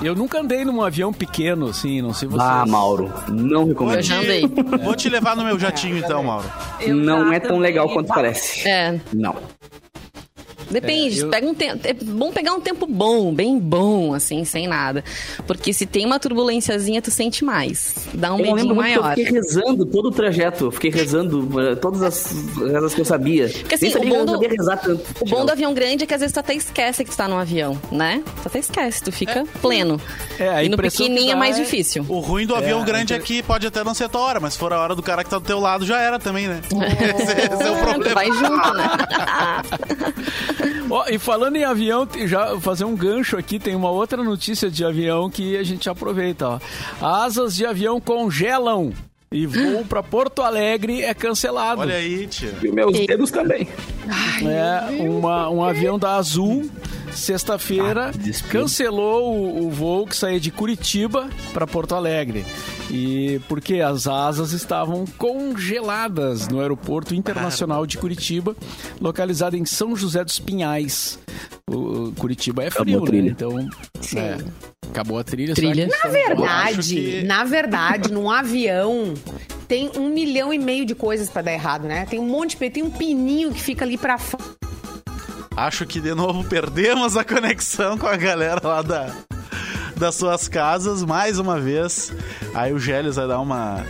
Eu nunca andei num avião pequeno, assim, não sei vocês. Ah, Mauro, não Eu recomendo. já andei. Vou te levar no meu jatinho então, Mauro. Eu Não é tão legal quanto parece. É, Não. Depende, É, eu- pega um tempo. É bom pegar um tempo bom, bem bom, assim, sem nada. Porque se tem uma turbulênciazinha, tu sente mais. Dá um Eu lembro medinho muito que eu maior. fiquei rezando todo o trajeto. Eu Fiquei rezando eh, todas as rezas que eu sabia. Porque, assim, sabia o bom que do- sabia rezar tanto. O bom do avião grande é que às vezes tu até esquece que tu tá no avião, né? Tu até esquece, tu fica pleno. É, a e no que pequenininho é mais é- difícil. O ruim do avião É, grande entre- aqui pode até não ser a tua hora, mas se for a hora do cara que tá do teu lado, já era também, né? Esse, esse é o Tu problema. vai junto, né? Ó, e falando em avião, já fazer um gancho aqui, tem uma outra notícia de avião que a gente aproveita, ó. Asas de avião congelam e voo para Porto Alegre é cancelado. Olha aí, tia. E meus dedos também. É, uma- um avião da Azul, sexta-feira, Ah, cancelou o, o voo que saía de Curitiba para Porto Alegre. E porque as asas estavam congeladas no Aeroporto Internacional de Curitiba, localizado em São José dos Pinhais. O, o Curitiba é Acabou frio, a né? Então, é, acabou a trilha. Trilha. Na verdade, que- na verdade, num avião tem um milhão e meio de coisas pra dar errado, né? Tem um monte de tem um pininho que fica ali pra fora. Acho que de novo perdemos a conexão com a galera lá da, das suas casas, mais uma vez. Aí o Gélios vai dar uma,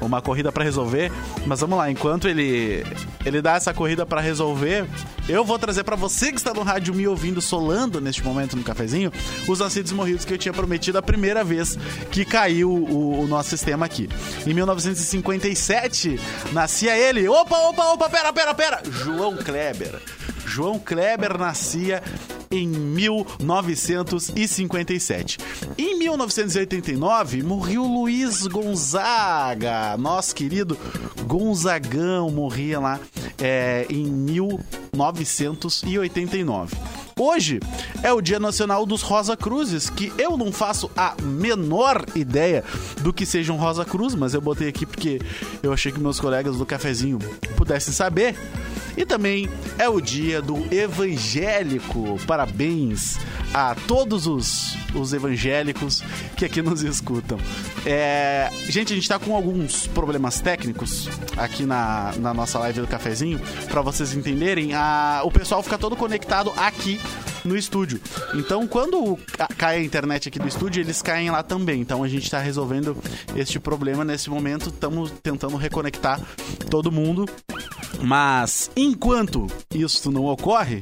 uma corrida pra resolver. Mas vamos lá, enquanto ele, ele dá essa corrida pra resolver, eu vou trazer pra você que está no rádio me ouvindo solando neste momento no cafezinho, os nascidos morridos que eu tinha prometido a primeira vez que caiu o, o nosso sistema aqui. Em 1957, nascia ele. Opa, opa, opa, pera, pera, pera! João Kleber. João Kleber nascia em 1957. Em 1989, morreu Luiz Gonzaga, nosso querido Gonzagão, morria lá é, em 1989. Hoje é o Dia Nacional dos Rosa Cruzes, que eu não faço a menor ideia do que seja um Rosa Cruz, mas eu botei aqui porque eu achei que meus colegas do cafezinho pudessem saber. E também é o dia do evangélico. Parabéns a todos os, os evangélicos que aqui nos escutam. É, gente, a gente tá com alguns problemas técnicos aqui na, na nossa live do cafezinho. Para vocês entenderem, a, o pessoal fica todo conectado aqui no estúdio. Então, quando ca- cai a internet aqui do estúdio, eles caem lá também. Então, a gente tá resolvendo este problema nesse momento. Estamos tentando reconectar todo mundo. Mas enquanto isso não ocorre,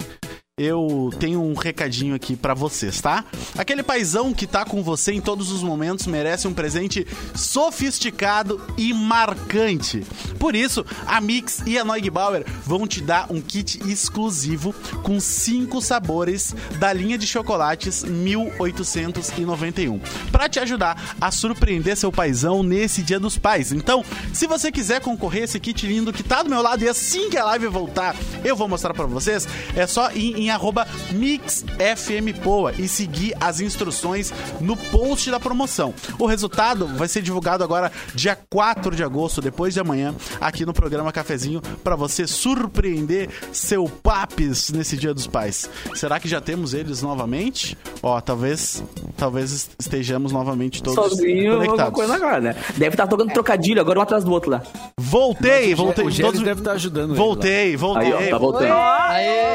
eu tenho um recadinho aqui pra vocês, tá? Aquele paizão que tá com você em todos os momentos merece um presente sofisticado e marcante. Por isso, a Mix e a Neugbauer vão te dar um kit exclusivo com cinco sabores da linha de chocolates 1891 para te ajudar a surpreender seu paizão nesse Dia dos Pais. Então, se você quiser concorrer a esse kit lindo que tá do meu lado e assim que a live voltar, eu vou mostrar pra vocês, é só ir em arroba MixFMPoa e seguir as instruções no post da promoção. O resultado vai ser divulgado agora dia 4 de agosto, depois de amanhã, aqui no programa Cafezinho, pra você surpreender seu papis nesse Dia dos Pais. Será que já temos eles novamente? Ó, talvez, talvez estejamos novamente todos Sozinho, conectados. coisa agora, né? Deve estar tocando trocadilho agora um atrás do outro lá. Voltei, voltei. O Todos- deve estar ajudando ele Voltei, voltei. Aí, ó, tá voltando.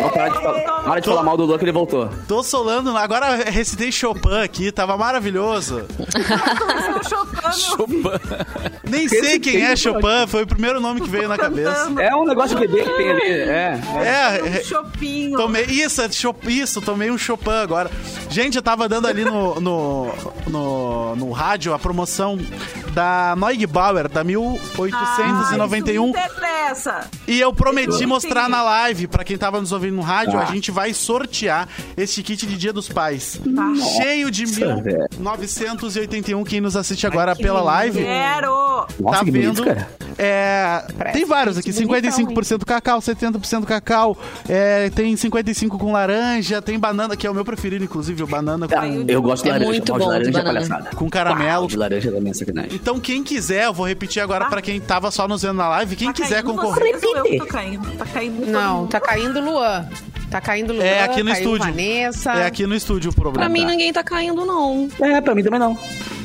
Não para de falar, para de falar mal do que ele voltou. Tô solando, agora recitei Chopin aqui, tava maravilhoso. Nem sei quem é Chopin, foi o primeiro nome que veio na cabeça. É um negócio bebê que tem ali. É. É, Um é, chopinho. tomei, isso, é Chopin, isso, tomei um Chopin agora. Gente, eu tava dando ali no, no, no, no rádio a promoção da Neugbauer, da 1891. Ah, isso me interessa. E eu prometi mostrar na live, pra quem tava nos ouvindo no rádio, Tá. a gente vai sortear esse kit de Dia dos Pais. Cheio de velho. 1981, quem nos assiste agora pela live. Quero. Nossa, tá que bonito, vendo? cara. É, Parece tem vários aqui, bonitão, 55% cacau, 70% cacau, é, tem 55 com laranja, tem banana, que é o meu preferido, inclusive, o banana com, Ah, eu gosto de É laranja. muito eu gosto bom de laranja de banana. palhaçada. com caramelo. Uau, de laranja também é sacanagem. Então, quem quiser, eu vou repetir agora pra quem tava só nos vendo na live, quem Tá quiser concorrer. vocês ou eu que tô caindo? Tá caindo Não, tá caindo Luan. Tá caindo Luan, É aqui no estúdio. Vanessa. É aqui no estúdio o problema. Pra mim ninguém tá caindo, não. É, pra mim também não.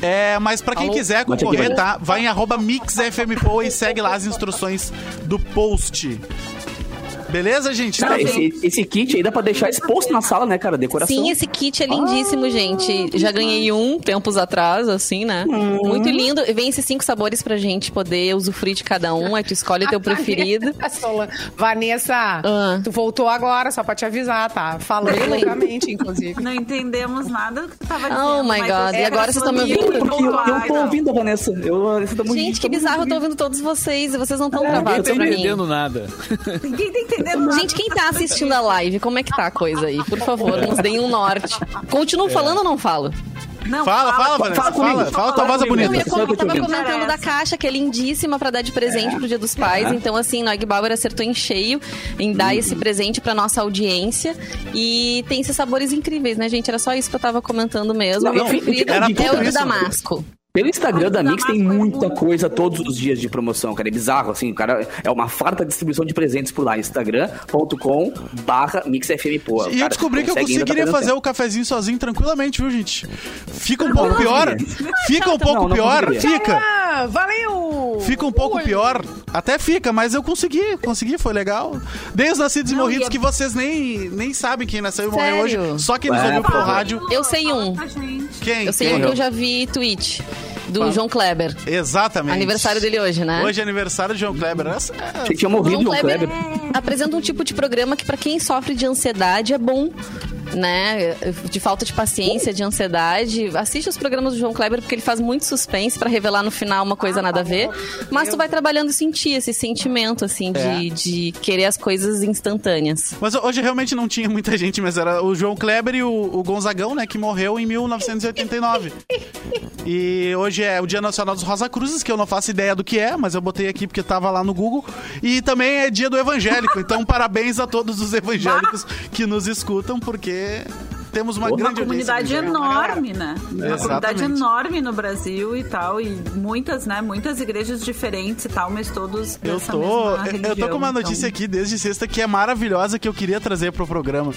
É, mas pra quem Alô? quiser concorrer, tá? Vai em arroba MixFMPO e segue lá as instruções do post. Beleza, gente? Então, esse, esse kit aí dá pra deixar exposto na sala, né, cara? Decoração. Sim, esse kit é lindíssimo, gente. Já ganhei um tempos atrás, assim, né? Muito lindo. Vem esses cinco sabores pra gente poder usufruir de cada um. Aí tu escolhe o teu preferido. Vanessa, Ah. tu voltou agora, só pra te avisar, tá? Falando loucamente, inclusive. Não entendemos nada do que tu tava dizendo. Oh my God, eu e agora vocês estão me ouvindo? Porque eu, eu tô ouvindo a Vanessa. Eu, tá muito Gente, que tá bizarro, eu tô ouvindo. todos vocês e vocês não estão Ninguém travados tá pra mim. entendendo nada. Ninguém tá entendendo nada. Gente, quem tá assistindo a live, como é que tá a coisa aí? Por favor, nos deem um norte. Continuo falando ou não falo? Não, Fala, fala, fala Fala, comigo. fala, tua voz é eu, bonita. ia eu tava comentando da caixa, que é lindíssima pra dar de presente pro Dia dos Pais. Então, assim, Noig Bauer acertou em cheio em dar esse presente pra nossa audiência. E tem esses sabores incríveis, né, gente? Era só isso que eu tava comentando mesmo. Não, Meu não, preferido era é o do isso. Damasco. Pelo Instagram da Mix tem muita coisa todos os dias de promoção, cara. É bizarro, assim. O cara é uma farta distribuição de presentes por lá. Instagram.com barra MixFMPoa. E eu descobri que eu conseguiria fazer o cafezinho sozinho tranquilamente, viu, gente? Fica um pouco não pior. Fica um pouco Não, não pior. conseguiria. Fica. Ah, valeu! Fica um pouco Ui. pior. Até fica, mas eu consegui, consegui, foi legal. Dei os nascidos e Não, morridos é- que vocês nem, nem sabem quem nasceu e morreu Sério? hoje. Só quem nos É, ouviu por pelo rádio. Eu sei um. Tá. Quem? Eu sei quem? um que eu já vi tweet. Do João Kleber. Exatamente. Aniversário dele hoje, né? Hoje é aniversário de João Kleber. Essa é- Achei que tinha morrido João o Kleber. apresenta um tipo de programa que pra quem sofre de ansiedade é bom, né? De falta de paciência, de ansiedade. Assiste os programas do João Kleber porque ele faz muito suspense pra revelar no final uma coisa nada a ver. Mas tu vai trabalhando e sentir esse sentimento, assim, de, É. de querer as coisas instantâneas. Mas hoje realmente não tinha muita gente, mas era o João Kleber e o, o Gonzagão, né, que morreu em 1989. e hoje é o Dia Nacional dos Rosa Cruzes, que eu não faço ideia do que é, mas eu botei aqui porque tava lá no Google. E também é Dia do Evangélico, então parabéns a todos os evangélicos que nos escutam, porque você temos uma Uma grande Uma comunidade evangélica. enorme, né? Uma Exatamente. comunidade enorme no Brasil e tal. E muitas, né? Muitas igrejas diferentes e tal, mas todos Eu tô, mesma eu tô religião, com uma notícia então. aqui desde sexta que é maravilhosa que eu queria trazer pro programa.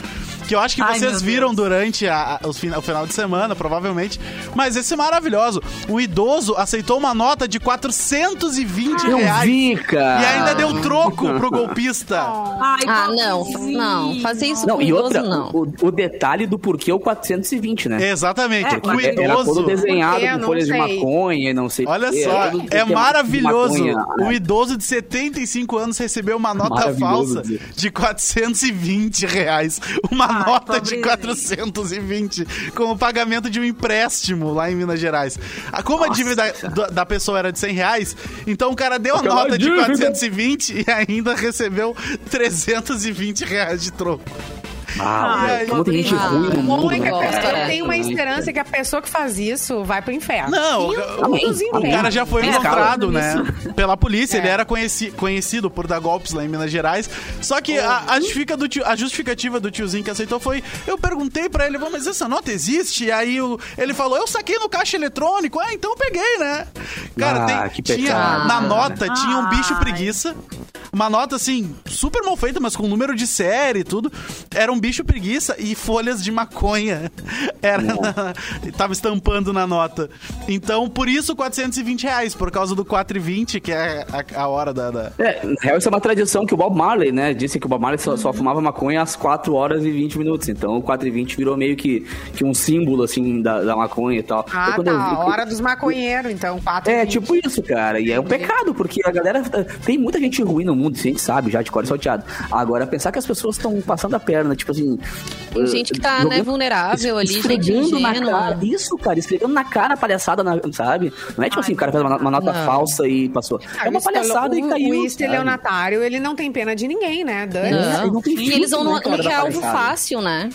Que eu acho que Ai, vocês viram Deus. durante a- a- os fin- o final de semana, provavelmente. Mas esse é maravilhoso. O idoso aceitou uma nota de 420 Eu reais. vi, cara. E ainda deu troco pro golpista. Ai, Ah, não. pobrezinho. Não, fazer isso Não, com e idoso, outra, não. o, o detalhe do por que o 420, né? Exatamente. É, o mas Era idoso. todo desenhado com Não folhas de sei. maconha e não sei Olha o quê. só, é de maravilhoso. maconha, Um né? idoso de 75 anos recebeu uma nota falsa de 420 reais. Uma Ai, nota de pobrezinho. 420 com o pagamento de um empréstimo lá em Minas Gerais. Ah, Como a dívida da, da pessoa era de 100 reais, então o cara deu a Aquela nota de dívida. 420 e ainda recebeu 320 reais de troco. Ah, Ai, como tem gente ah, ruim no Bom, mundo, é que né, pessoa- é. eu tenho uma Também, esperança que a pessoa que faz isso vai pro inferno. Não, Sim, o- O cara já foi É, encontrado, né? Pela polícia. Ele É. era conheci- conhecido por dar golpes lá em Minas Gerais. Só que a, a justifica do tio- a justificativa do tiozinho que aceitou foi: eu perguntei pra ele, "Bom, mas essa nota existe? E aí o- ele falou: eu saquei no caixa eletrônico. Ah, então eu peguei, né? Cara, Ah, tem- que tinha, pecado. na nota tinha um bicho preguiça. Uma nota assim, super mal feita, mas com número de série e tudo. Era um bicho preguiça e folhas de maconha. Era na- tava estampando na nota. Então, por isso, 420 reais, por causa do 4,20, que é a, a hora da. da- É, na real, isso é uma tradição que o Bob Marley, né? Disse que o Bob Marley só, só fumava maconha às 4 horas e 20 minutos. Então o 4 e 20 virou meio que, que um símbolo, assim, da, da maconha e tal. Ah, Então, tá. eu vi A hora dos maconheiros, então. 4 É, tipo isso, cara. E é um pecado, porque a galera. Tem muita gente ruim no mundo, isso a gente sabe, já de cor salteado. Agora, pensar que as pessoas estão passando a perna, tipo assim. Tem gente que tá, né, vulnerável ali, gente esfregando na cara. Isso, cara, esfregando na cara a palhaçada, na- sabe? Não é tipo assim, o cara fez uma, uma nota Não. falsa e passou. É uma palhaçada e caiu. O estelionatário, ele não tem pena de ninguém, né? Dane. É, não tem E eles vão no, né, no que é algo fácil, né?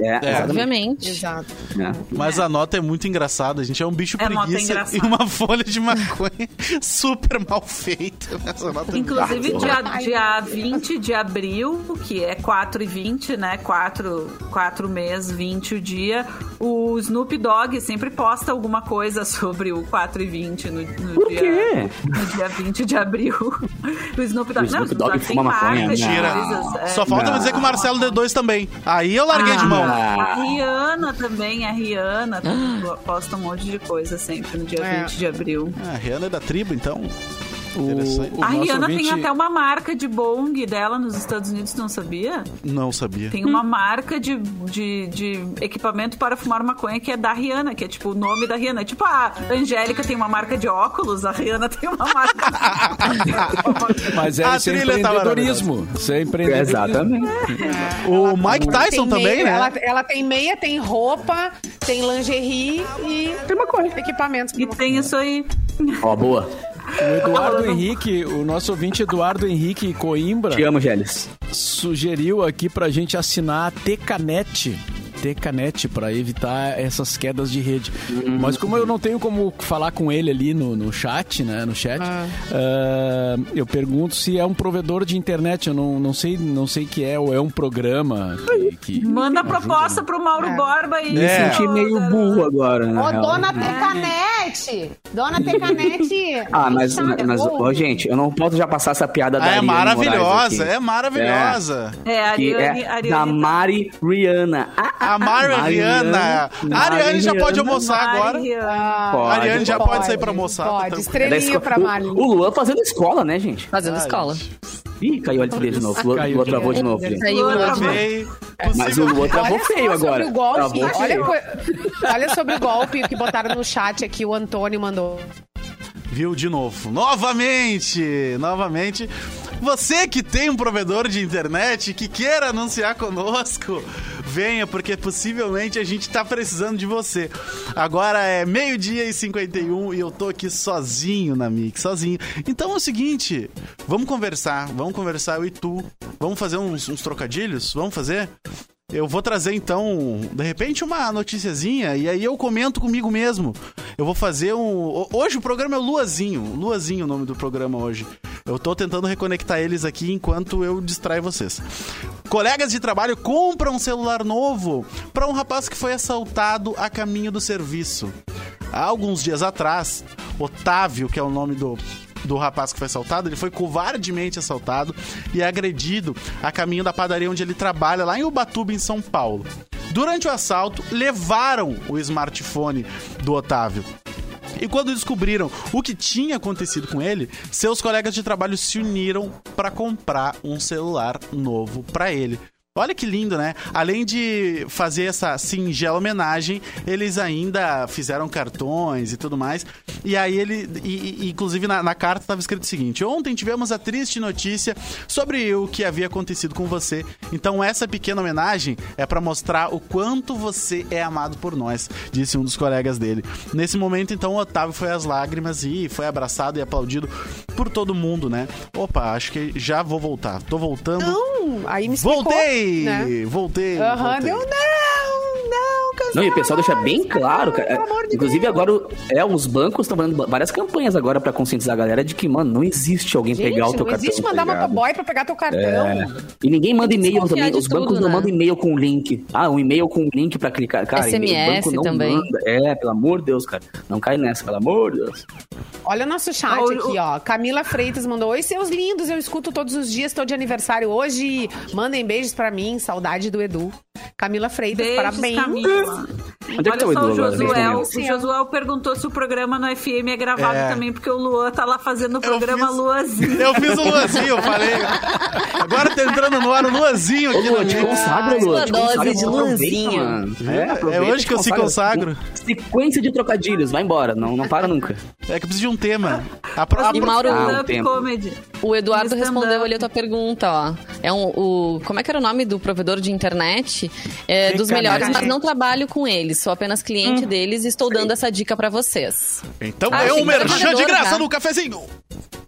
É, exatamente. Obviamente. Exato. É. Mas a nota é muito engraçada, gente. É um bicho É, a é preguiça e uma folha de maconha super mal feita. Essa nota é Inclusive, Ah, dia, dia 20 de abril, que é 4 e 20, né? 4, 4 meses, 20 o dia. O Snoop Dogg sempre posta alguma coisa sobre o 4 e 20 no, no Por dia, quê? no dia 20 de abril. O Snoop Dogg, O Snoop não, Dogg tem fuma maconha, marca de Mentira. coisas, é. Só falta me dizer que o Marcelo D2 também. Aí eu larguei de mão. A Rihanna também, a Rihanna posta um monte de coisa sempre no dia É. 20 de abril. Ah, a Rihanna é da tribo, então. O, Interessante. o a nosso Rihanna ouvinte- tem até uma marca de bong dela nos Estados Unidos, não sabia? Não sabia. Tem uma marca de, de, de equipamento para fumar maconha que é da Rihanna, que é tipo o nome da Rihanna. Tipo, a Angélica tem uma marca de óculos, a Rihanna tem uma marca. Mas é, A isso é trilha tá empreendedorismo. Isso é empreendedorismo. Exatamente. O Mike Tyson também, meia, né? Ela, ela tem meia, tem roupa, tem lingerie e Tem maconha. equipamentos. e tem isso aí. Ó, boa. O Eduardo Henrique, o nosso ouvinte Eduardo Henrique Coimbra, Te amo, Gélis. sugeriu aqui pra gente assinar a Tecanet. Tecanet para evitar essas quedas de rede. Mas como eu não tenho como falar com ele ali no, no chat, né, no chat, ah, eu pergunto se é um provedor de internet. Eu não, não sei, não sei que é ou é um programa que, que- Manda que proposta ajuda, pro Mauro Borba e. Me É. senti meio burro agora, né? Ô, dona Tecanete! Dona Tecanete! Ah, mas, Sabe, mas ó, gente, eu não posso já passar essa piada da Ah, é maravilhosa, é maravilhosa. É, a Que Ariane, é Ariane da tá- Mari Rihanna. Ah, ah, A Mari ah, Rihanna. A Ariane já pode almoçar agora. A Ariane já pode sair pra almoçar, Pode. É estrelinha pra Mari. O, o Luan fazendo escola, né, gente? Fazendo escola. Ih, caiu ali de novo. Luan, Caiu Luan travou de novo. Luan no travou. Travei. Mas o Luan travou Olha feio agora. Sobre o golpe, Travou olha, feio. co- olha sobre o golpe que botaram no chat aqui, o Antônio mandou. Viu de novo. Novamente, novamente. Você que tem um provedor de internet que queira anunciar conosco, venha, porque possivelmente a gente tá precisando de você. Agora é meio-dia e 51 e eu tô aqui sozinho na Mix, sozinho. Então é o seguinte, vamos conversar, vamos conversar eu e tu. Vamos fazer uns, uns trocadilhos? Vamos fazer? Eu vou trazer então, de repente, uma noticiazinha e aí eu comento comigo mesmo. Eu vou fazer um. Hoje o programa é o Luazinho. Luazinho é o nome do programa hoje. Eu tô tentando reconectar eles aqui enquanto eu distraio vocês. Colegas de trabalho compram um celular novo para um rapaz que foi assaltado a caminho do serviço. Há alguns dias atrás, Otávio, que é o nome do, do rapaz que foi assaltado, ele foi covardemente assaltado e agredido a caminho da padaria onde ele trabalha, lá em Ubatuba, em São Paulo. Durante o assalto, levaram o smartphone do Otávio. E quando descobriram o que tinha acontecido com ele, seus colegas de trabalho se uniram para comprar um celular novo para ele. Olha que lindo, né? Além de fazer essa singela homenagem, eles ainda fizeram cartões e tudo mais. E aí ele, e- e- inclusive na, na carta estava escrito o seguinte: ontem tivemos a triste notícia sobre o que havia acontecido com você. Então essa pequena homenagem é para mostrar o quanto você é amado por nós, disse um dos colegas dele. Nesse momento, então, o Otávio foi às lágrimas e foi abraçado e aplaudido por todo mundo, né? Opa, acho que já vou voltar. Tô voltando. Não, aí me explicou, Voltei! Né? Voltei! Aham, voltei. deu não, não, Não, e o pessoal deixa bem claro, cara. pelo amor de Inclusive, Deus. agora, é, os bancos estão fazendo várias campanhas agora pra conscientizar a galera de que, mano, não existe alguém Gente, pegar o teu não cartão. existe tá mandar ligado? motoboy pra pegar teu cartão. É. E ninguém manda e-mail também. Os bancos tudo, não né? mandam e-mail com link. Ah, um e-mail com link pra clicar. Cara, SMS o banco não também. manda. É, pelo amor de Deus, cara. Não cai nessa, pelo amor de Deus. Olha o nosso chat O- aqui, ó. Camila Freitas mandou: Oi, seus lindos, eu escuto todos os dias, tô de aniversário hoje. Mandem beijos pra mim, saudade do Edu. Camila Freitas, Beijos, parabéns. Camila. Onde é que tá o Olha só, Edu o nesse o Josué perguntou se o programa no FM é gravado É. também, porque o Luan tá lá fazendo o programa fiz- Luazinho. Eu fiz o Luazinho, eu falei. Agora tá entrando no ar o Luazinho Ô, aqui Luan, no te consagra, Luan. te consagra, de mano. É, aproveita é hoje que eu se consagro. Sequência de trocadilhos, vai embora. Não, não para nunca. É que eu preciso de um tema. A, pro- a, E Mauro, Ah, comedy. O Eduardo respondeu ali a tua pergunta, ó. É um, o, como é que era o nome do provedor de internet? É, dos melhores, mas não trabalho com eles. Sou apenas cliente deles e estou dando essa dica pra vocês. Então Ah, é sim, um merchan de graça tá? no cafezinho.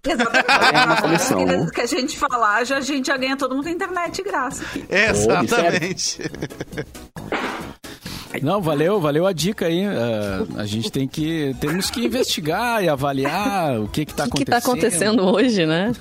Exatamente. É uma comissão. Que- Que a gente falar, já, a gente já ganha todo mundo internet de graça. aqui. Exatamente. Não, valeu, valeu a dica aí. Ah, a gente tem que temos que investigar e avaliar o que que tá O que, que acontecendo. tá acontecendo hoje, né?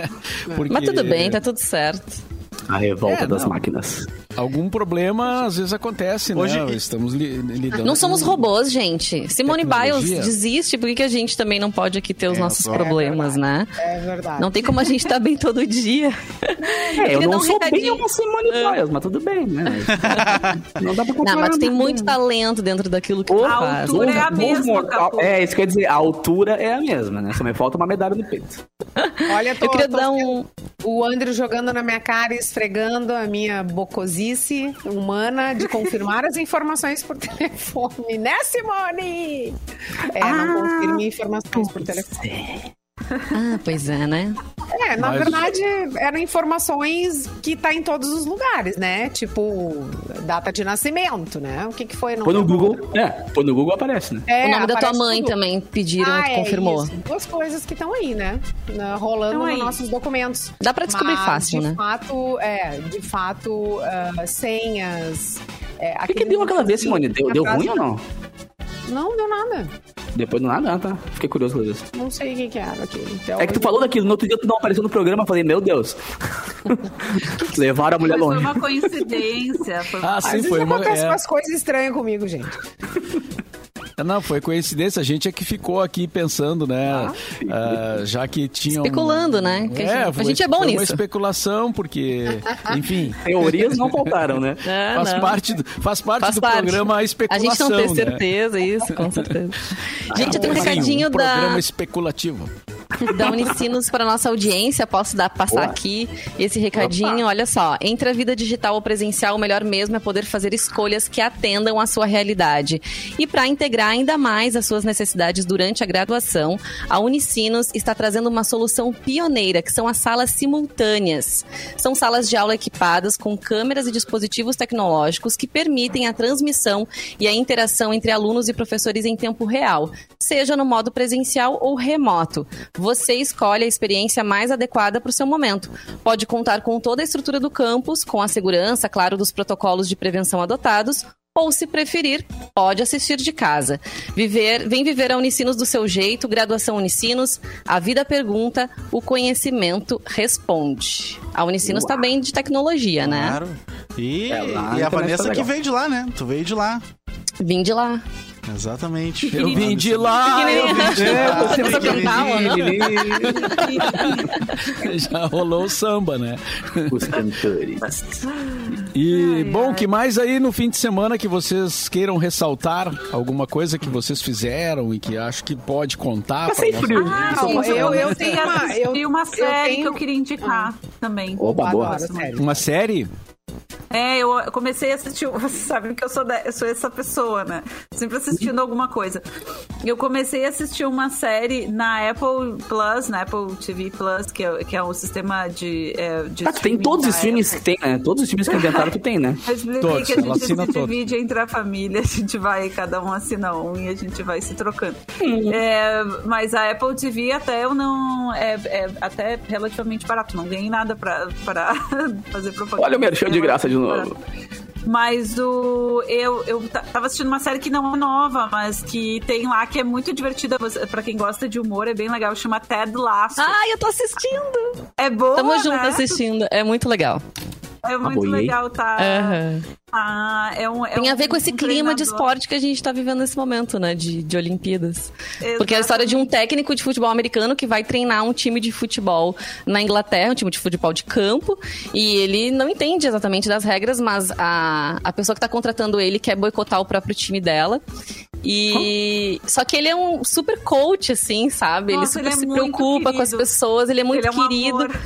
Porque Mas tudo bem, tá tudo certo. A revolta É, das não. máquinas. Algum problema às vezes acontece, Hoje- né? Estamos li- lidando Não somos com- robôs, gente. Simone. Biles desiste, por que que a gente também não pode aqui ter os É, nossos só- problemas, né? É verdade. Não tem como a gente estar bem todo dia. É, eu queria não um sou bem recadinho. uma Simone Biles, mas tudo bem, né? não dá pra comparar. Não, mas tu tem né? muito talento dentro daquilo que tu A faz. altura é a mesma. É, isso quer dizer, a altura é a mesma, né? Só me falta uma medalha no peito. Olha, tô, Eu queria tô dar um. O Andrew jogando na minha cara e esfregando a minha bocosice humana de confirmar as informações por telefone. Né, Simone? É, não confirme informações por telefone. Ah, pois é, né? É, na Mas- verdade, eram informações que tá em todos os lugares, né? Tipo, data de nascimento, né? O que que foi? Não Põe no Google. É, põe no Google aparece, né? É, o nome da tua mãe tudo. também pediram, Ah, tu é confirmou. isso. Duas coisas que estão aí, né? Na- rolando Tão nos aí. nossos documentos. Dá pra descobrir Mas, fácil, de né? Fato, é, de fato, ah, senhas. É, O que, que deu aquela vez, Simone? Deu, deu ruim ou não? Não, deu nada. Depois do nada, ah, tá. Fiquei curioso com isso. Não sei o que, que era aquilo. Então, É que tu falou daquilo, no outro dia tu não apareceu no programa, eu falei, meu Deus. Levaram a mulher Mas foi longe. uma coincidência. Foi Ah, Às sim, vezes foi uma. acontece é. umas coisas estranhas comigo, gente. Não, foi coincidência. A gente é que ficou aqui pensando, né? Ah, já que tinham. Especulando, né? Que a gente- a foi- gente é bom foi uma nisso. especulação, porque, enfim, Teorias não faltaram, né? É, faz não. parte, do, faz parte Faz do parte. programa a A especulação. gente não tem né? certeza, isso, com certeza. Gente, eu tenho um Sim, recadinho um da, programa especulativo. Da Unicinos para nossa audiência. Posso dar, passar Boa. aqui esse recadinho? Olha só, entre a vida digital ou presencial, o melhor mesmo é poder fazer escolhas que atendam à sua realidade. E para integrar ainda mais as suas necessidades durante a graduação, a Unicinos está trazendo uma solução pioneira, que são as salas simultâneas. São salas de aula equipadas com câmeras e dispositivos tecnológicos que permitem a transmissão e a interação entre alunos e professores em tempo real, seja no modo presencial ou remoto. Você escolhe a experiência mais adequada para o seu momento. Pode contar com toda a estrutura do campus, com a segurança, claro, dos protocolos de prevenção adotados, ou, se preferir, pode assistir de casa. Viver, vem viver a Unicinos do seu jeito, graduação Unicinos, a vida pergunta, o conhecimento responde. A Unicinos está bem de tecnologia, né? Claro. E, É, lá e a internet Vanessa tá que veio de lá, né? Tu veio de lá. Vim de lá. Exatamente. Eu vim de lá, eu vim de lá. Você precisa cantar, mano. Já rolou o samba, né? Os cantores. E, bom, que mais aí no fim de semana que vocês queiram ressaltar? Alguma coisa que vocês fizeram e que acho que pode contar? Passei pra frio. Ah, Sim, eu, eu eu tenho uma. Eu, uma série tenho- que eu queria indicar também. Oba, boa. Uma série? É, eu comecei a assistir. Você sabe que eu sou, da- eu sou essa pessoa, né? Sempre assistindo alguma coisa. Eu comecei a assistir uma série na Apple Plus, na Apple TV Plus, que é, que é o sistema de. É, de Ah, tem todos os da streams que Apple. tem, né? Todos os streams que inventaram, tu tem, né? Eu expliquei Todos, que a gente assina se todos. divide entre a família, a gente vai, cada um assina um e a gente vai se trocando. É, mas a Apple TV até eu não. É, é até relativamente barato, não ganhei nada pra, pra fazer propaganda. Olha o merchan de graça de novo. Mas o eu, eu ta- tava assistindo uma série que não é nova, mas que tem lá que é muito divertida. Você- Pra quem gosta de humor, é bem legal. Chama Ted Lasso. Ai, eu tô assistindo. é boa, Tamo junto né? assistindo. É muito legal. É muito boiei. legal, tá? Aham. Ah, é um, é Tem a um- ver com esse um clima de treinador. esporte que a gente tá vivendo nesse momento, né? De, de Olimpíadas. Exatamente. Porque é a história de um técnico de futebol americano que vai treinar um time de futebol na Inglaterra, um time de futebol de campo, e ele não entende exatamente das regras, mas a, a pessoa que tá contratando ele quer boicotar o próprio time dela. E. Só que ele é um super coach, assim, sabe? Nossa, ele ele super é se preocupa com as querido. pessoas, ele é muito Ele é um querido. amor.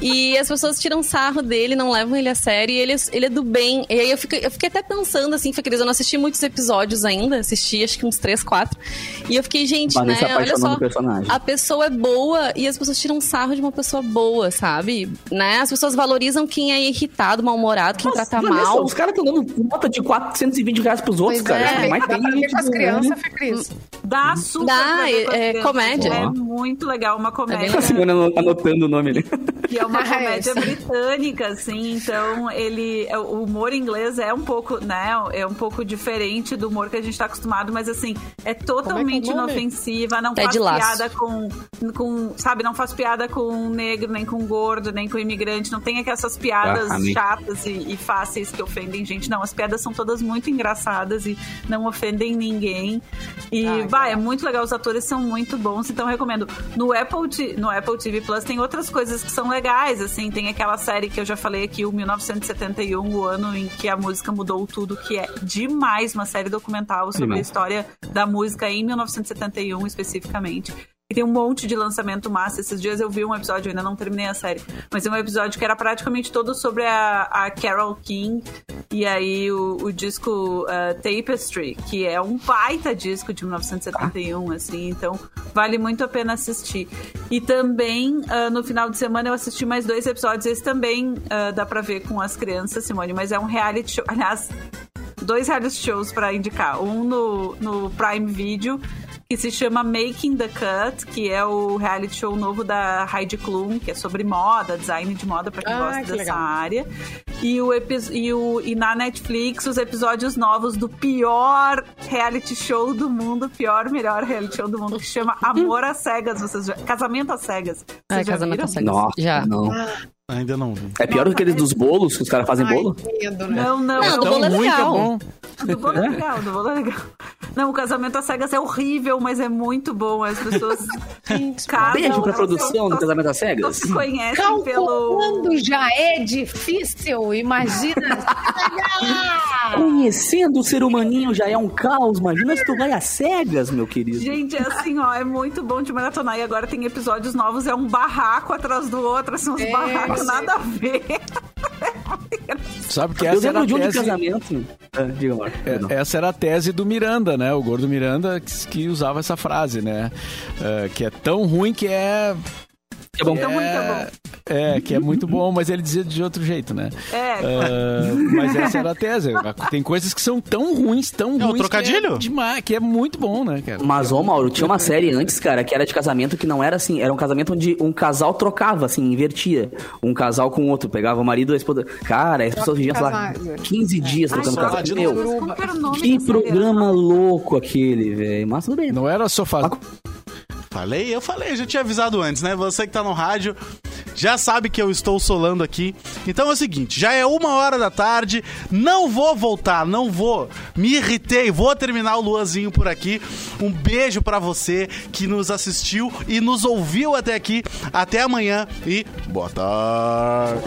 E as pessoas tiram sarro dele, não levam ele a sério, e ele, ele é do bem. E aí eu fiquei, eu fiquei até pensando, assim, Fê Cris, eu não assisti muitos episódios ainda, assisti acho que uns três, quatro. E eu fiquei, gente, Mas né, olha só, a pessoa é boa e as pessoas tiram sarro de uma pessoa boa, sabe? Né? As pessoas valorizam quem é irritado, mal-humorado, quem trata Olha só, mal. Os caras estão dando nota de 420 reais pros outros, Pois cara. é, Mas dá tem pra ver gente com as doendo. crianças, Fê Cris. Dá super Dá, pra ver com as é- é comédia. É muito legal, uma comédia. A Simone ano- anotando o nome ali. que é uma comédia britânica, assim, então ele. O humor inglês é um pouco, né? É um pouco diferente do humor que a gente tá acostumado, mas assim, é totalmente Como é que é nome? inofensiva, não Ted faz Lasso. piada com, com. Sabe, não faz piada com negro, nem com gordo, nem com imigrante, não tem aquelas piadas Ah, chatas e, e fáceis que ofendem gente. Não, as piadas são todas muito engraçadas e não ofendem ninguém. E, Ah, vai, que é muito legal, os atores são muito bons, então recomendo. No Apple, no Apple TV Plus tem outras coisas que são legais, assim, tem aquela série que eu já falei aqui, o 1971, o ano em que a música mudou tudo, que é demais, uma série documental sobre a história da música em 1971 especificamente. E tem um monte de lançamento massa. Esses dias eu vi um episódio, ainda não terminei a série, mas é um episódio que era praticamente todo sobre a, a Carol King e aí o, o disco uh, Tapestry, que é um baita disco de 1971, assim, então vale muito a pena assistir. E também uh, no final de semana eu assisti mais dois episódios, esse também uh, dá pra ver com as crianças, Simone, mas é um reality show. Aliás, dois reality shows pra indicar. Um no, no Prime Video, que se chama Making the Cut, que é o reality show novo da Heidi Klum, que é sobre moda, design de moda pra quem Ah, gosta que dessa legal. área. E, o e, o, e na Netflix, os episódios novos do pior reality show do mundo, pior, melhor reality show do mundo, que chama Amor às Cegas. Vocês já- Casamento às Cegas. Vocês Ai, já casamento às cegas. Nossa, Já. não. Ainda não vi. É pior do que aqueles dos bolos, que os caras fazem Ai, bolo? medo, né? Não, não. Não, não. do bolo é é legal. bom. Do bolo é legal, do bolo é legal. Não, o casamento às cegas é horrível, mas é muito bom. As pessoas casam. Beijo pra produção do Casamento às Cegas. se conhecem pelo. Calculando já é difícil, imagina. Conhecendo o ser humaninho já é um caos. Imagina se tu vai às cegas, meu querido. Gente, é assim, ó, é muito bom de maratonar. E agora tem episódios novos, é um barraco atrás do outro, assim, uns É, barracos, nada a ver. Sabe que Eu essa era lembro a de um de tese... casamento. Ah, diga, Marco. Perdão. É, Essa era a tese do Miranda, né? O gordo Miranda que, que usava essa frase, né? É, que é tão ruim que é. É bom. Tão ruim que é bom. É, que é muito bom, mas ele dizia de outro jeito, né? É, Ah, mas essa era a tese. Tem coisas que são tão ruins, tão É ruins. trocadilho? Que é, demais, que é muito bom, né, cara? Mas, ô Mauro, tinha uma série antes, cara, que era de casamento que não era assim. Era um casamento onde um casal trocava, assim, invertia. Um casal com o outro. Pegava o marido e a esposa. Cara, as pessoas viviam, sei lá, casais, né? 15 dias trocando casamento. de Meu, que que programa louco aquele, velho. Mas tudo bem. Não era sofá. Falei, eu falei, já tinha avisado antes, né? Você que tá no rádio já sabe que eu estou solando aqui. Então é o seguinte, já é uma hora da tarde, não vou voltar, não vou. Me irritei, vou terminar o Luanzinho por aqui. Um beijo pra você que nos assistiu e nos ouviu até aqui. Até amanhã e boa tarde.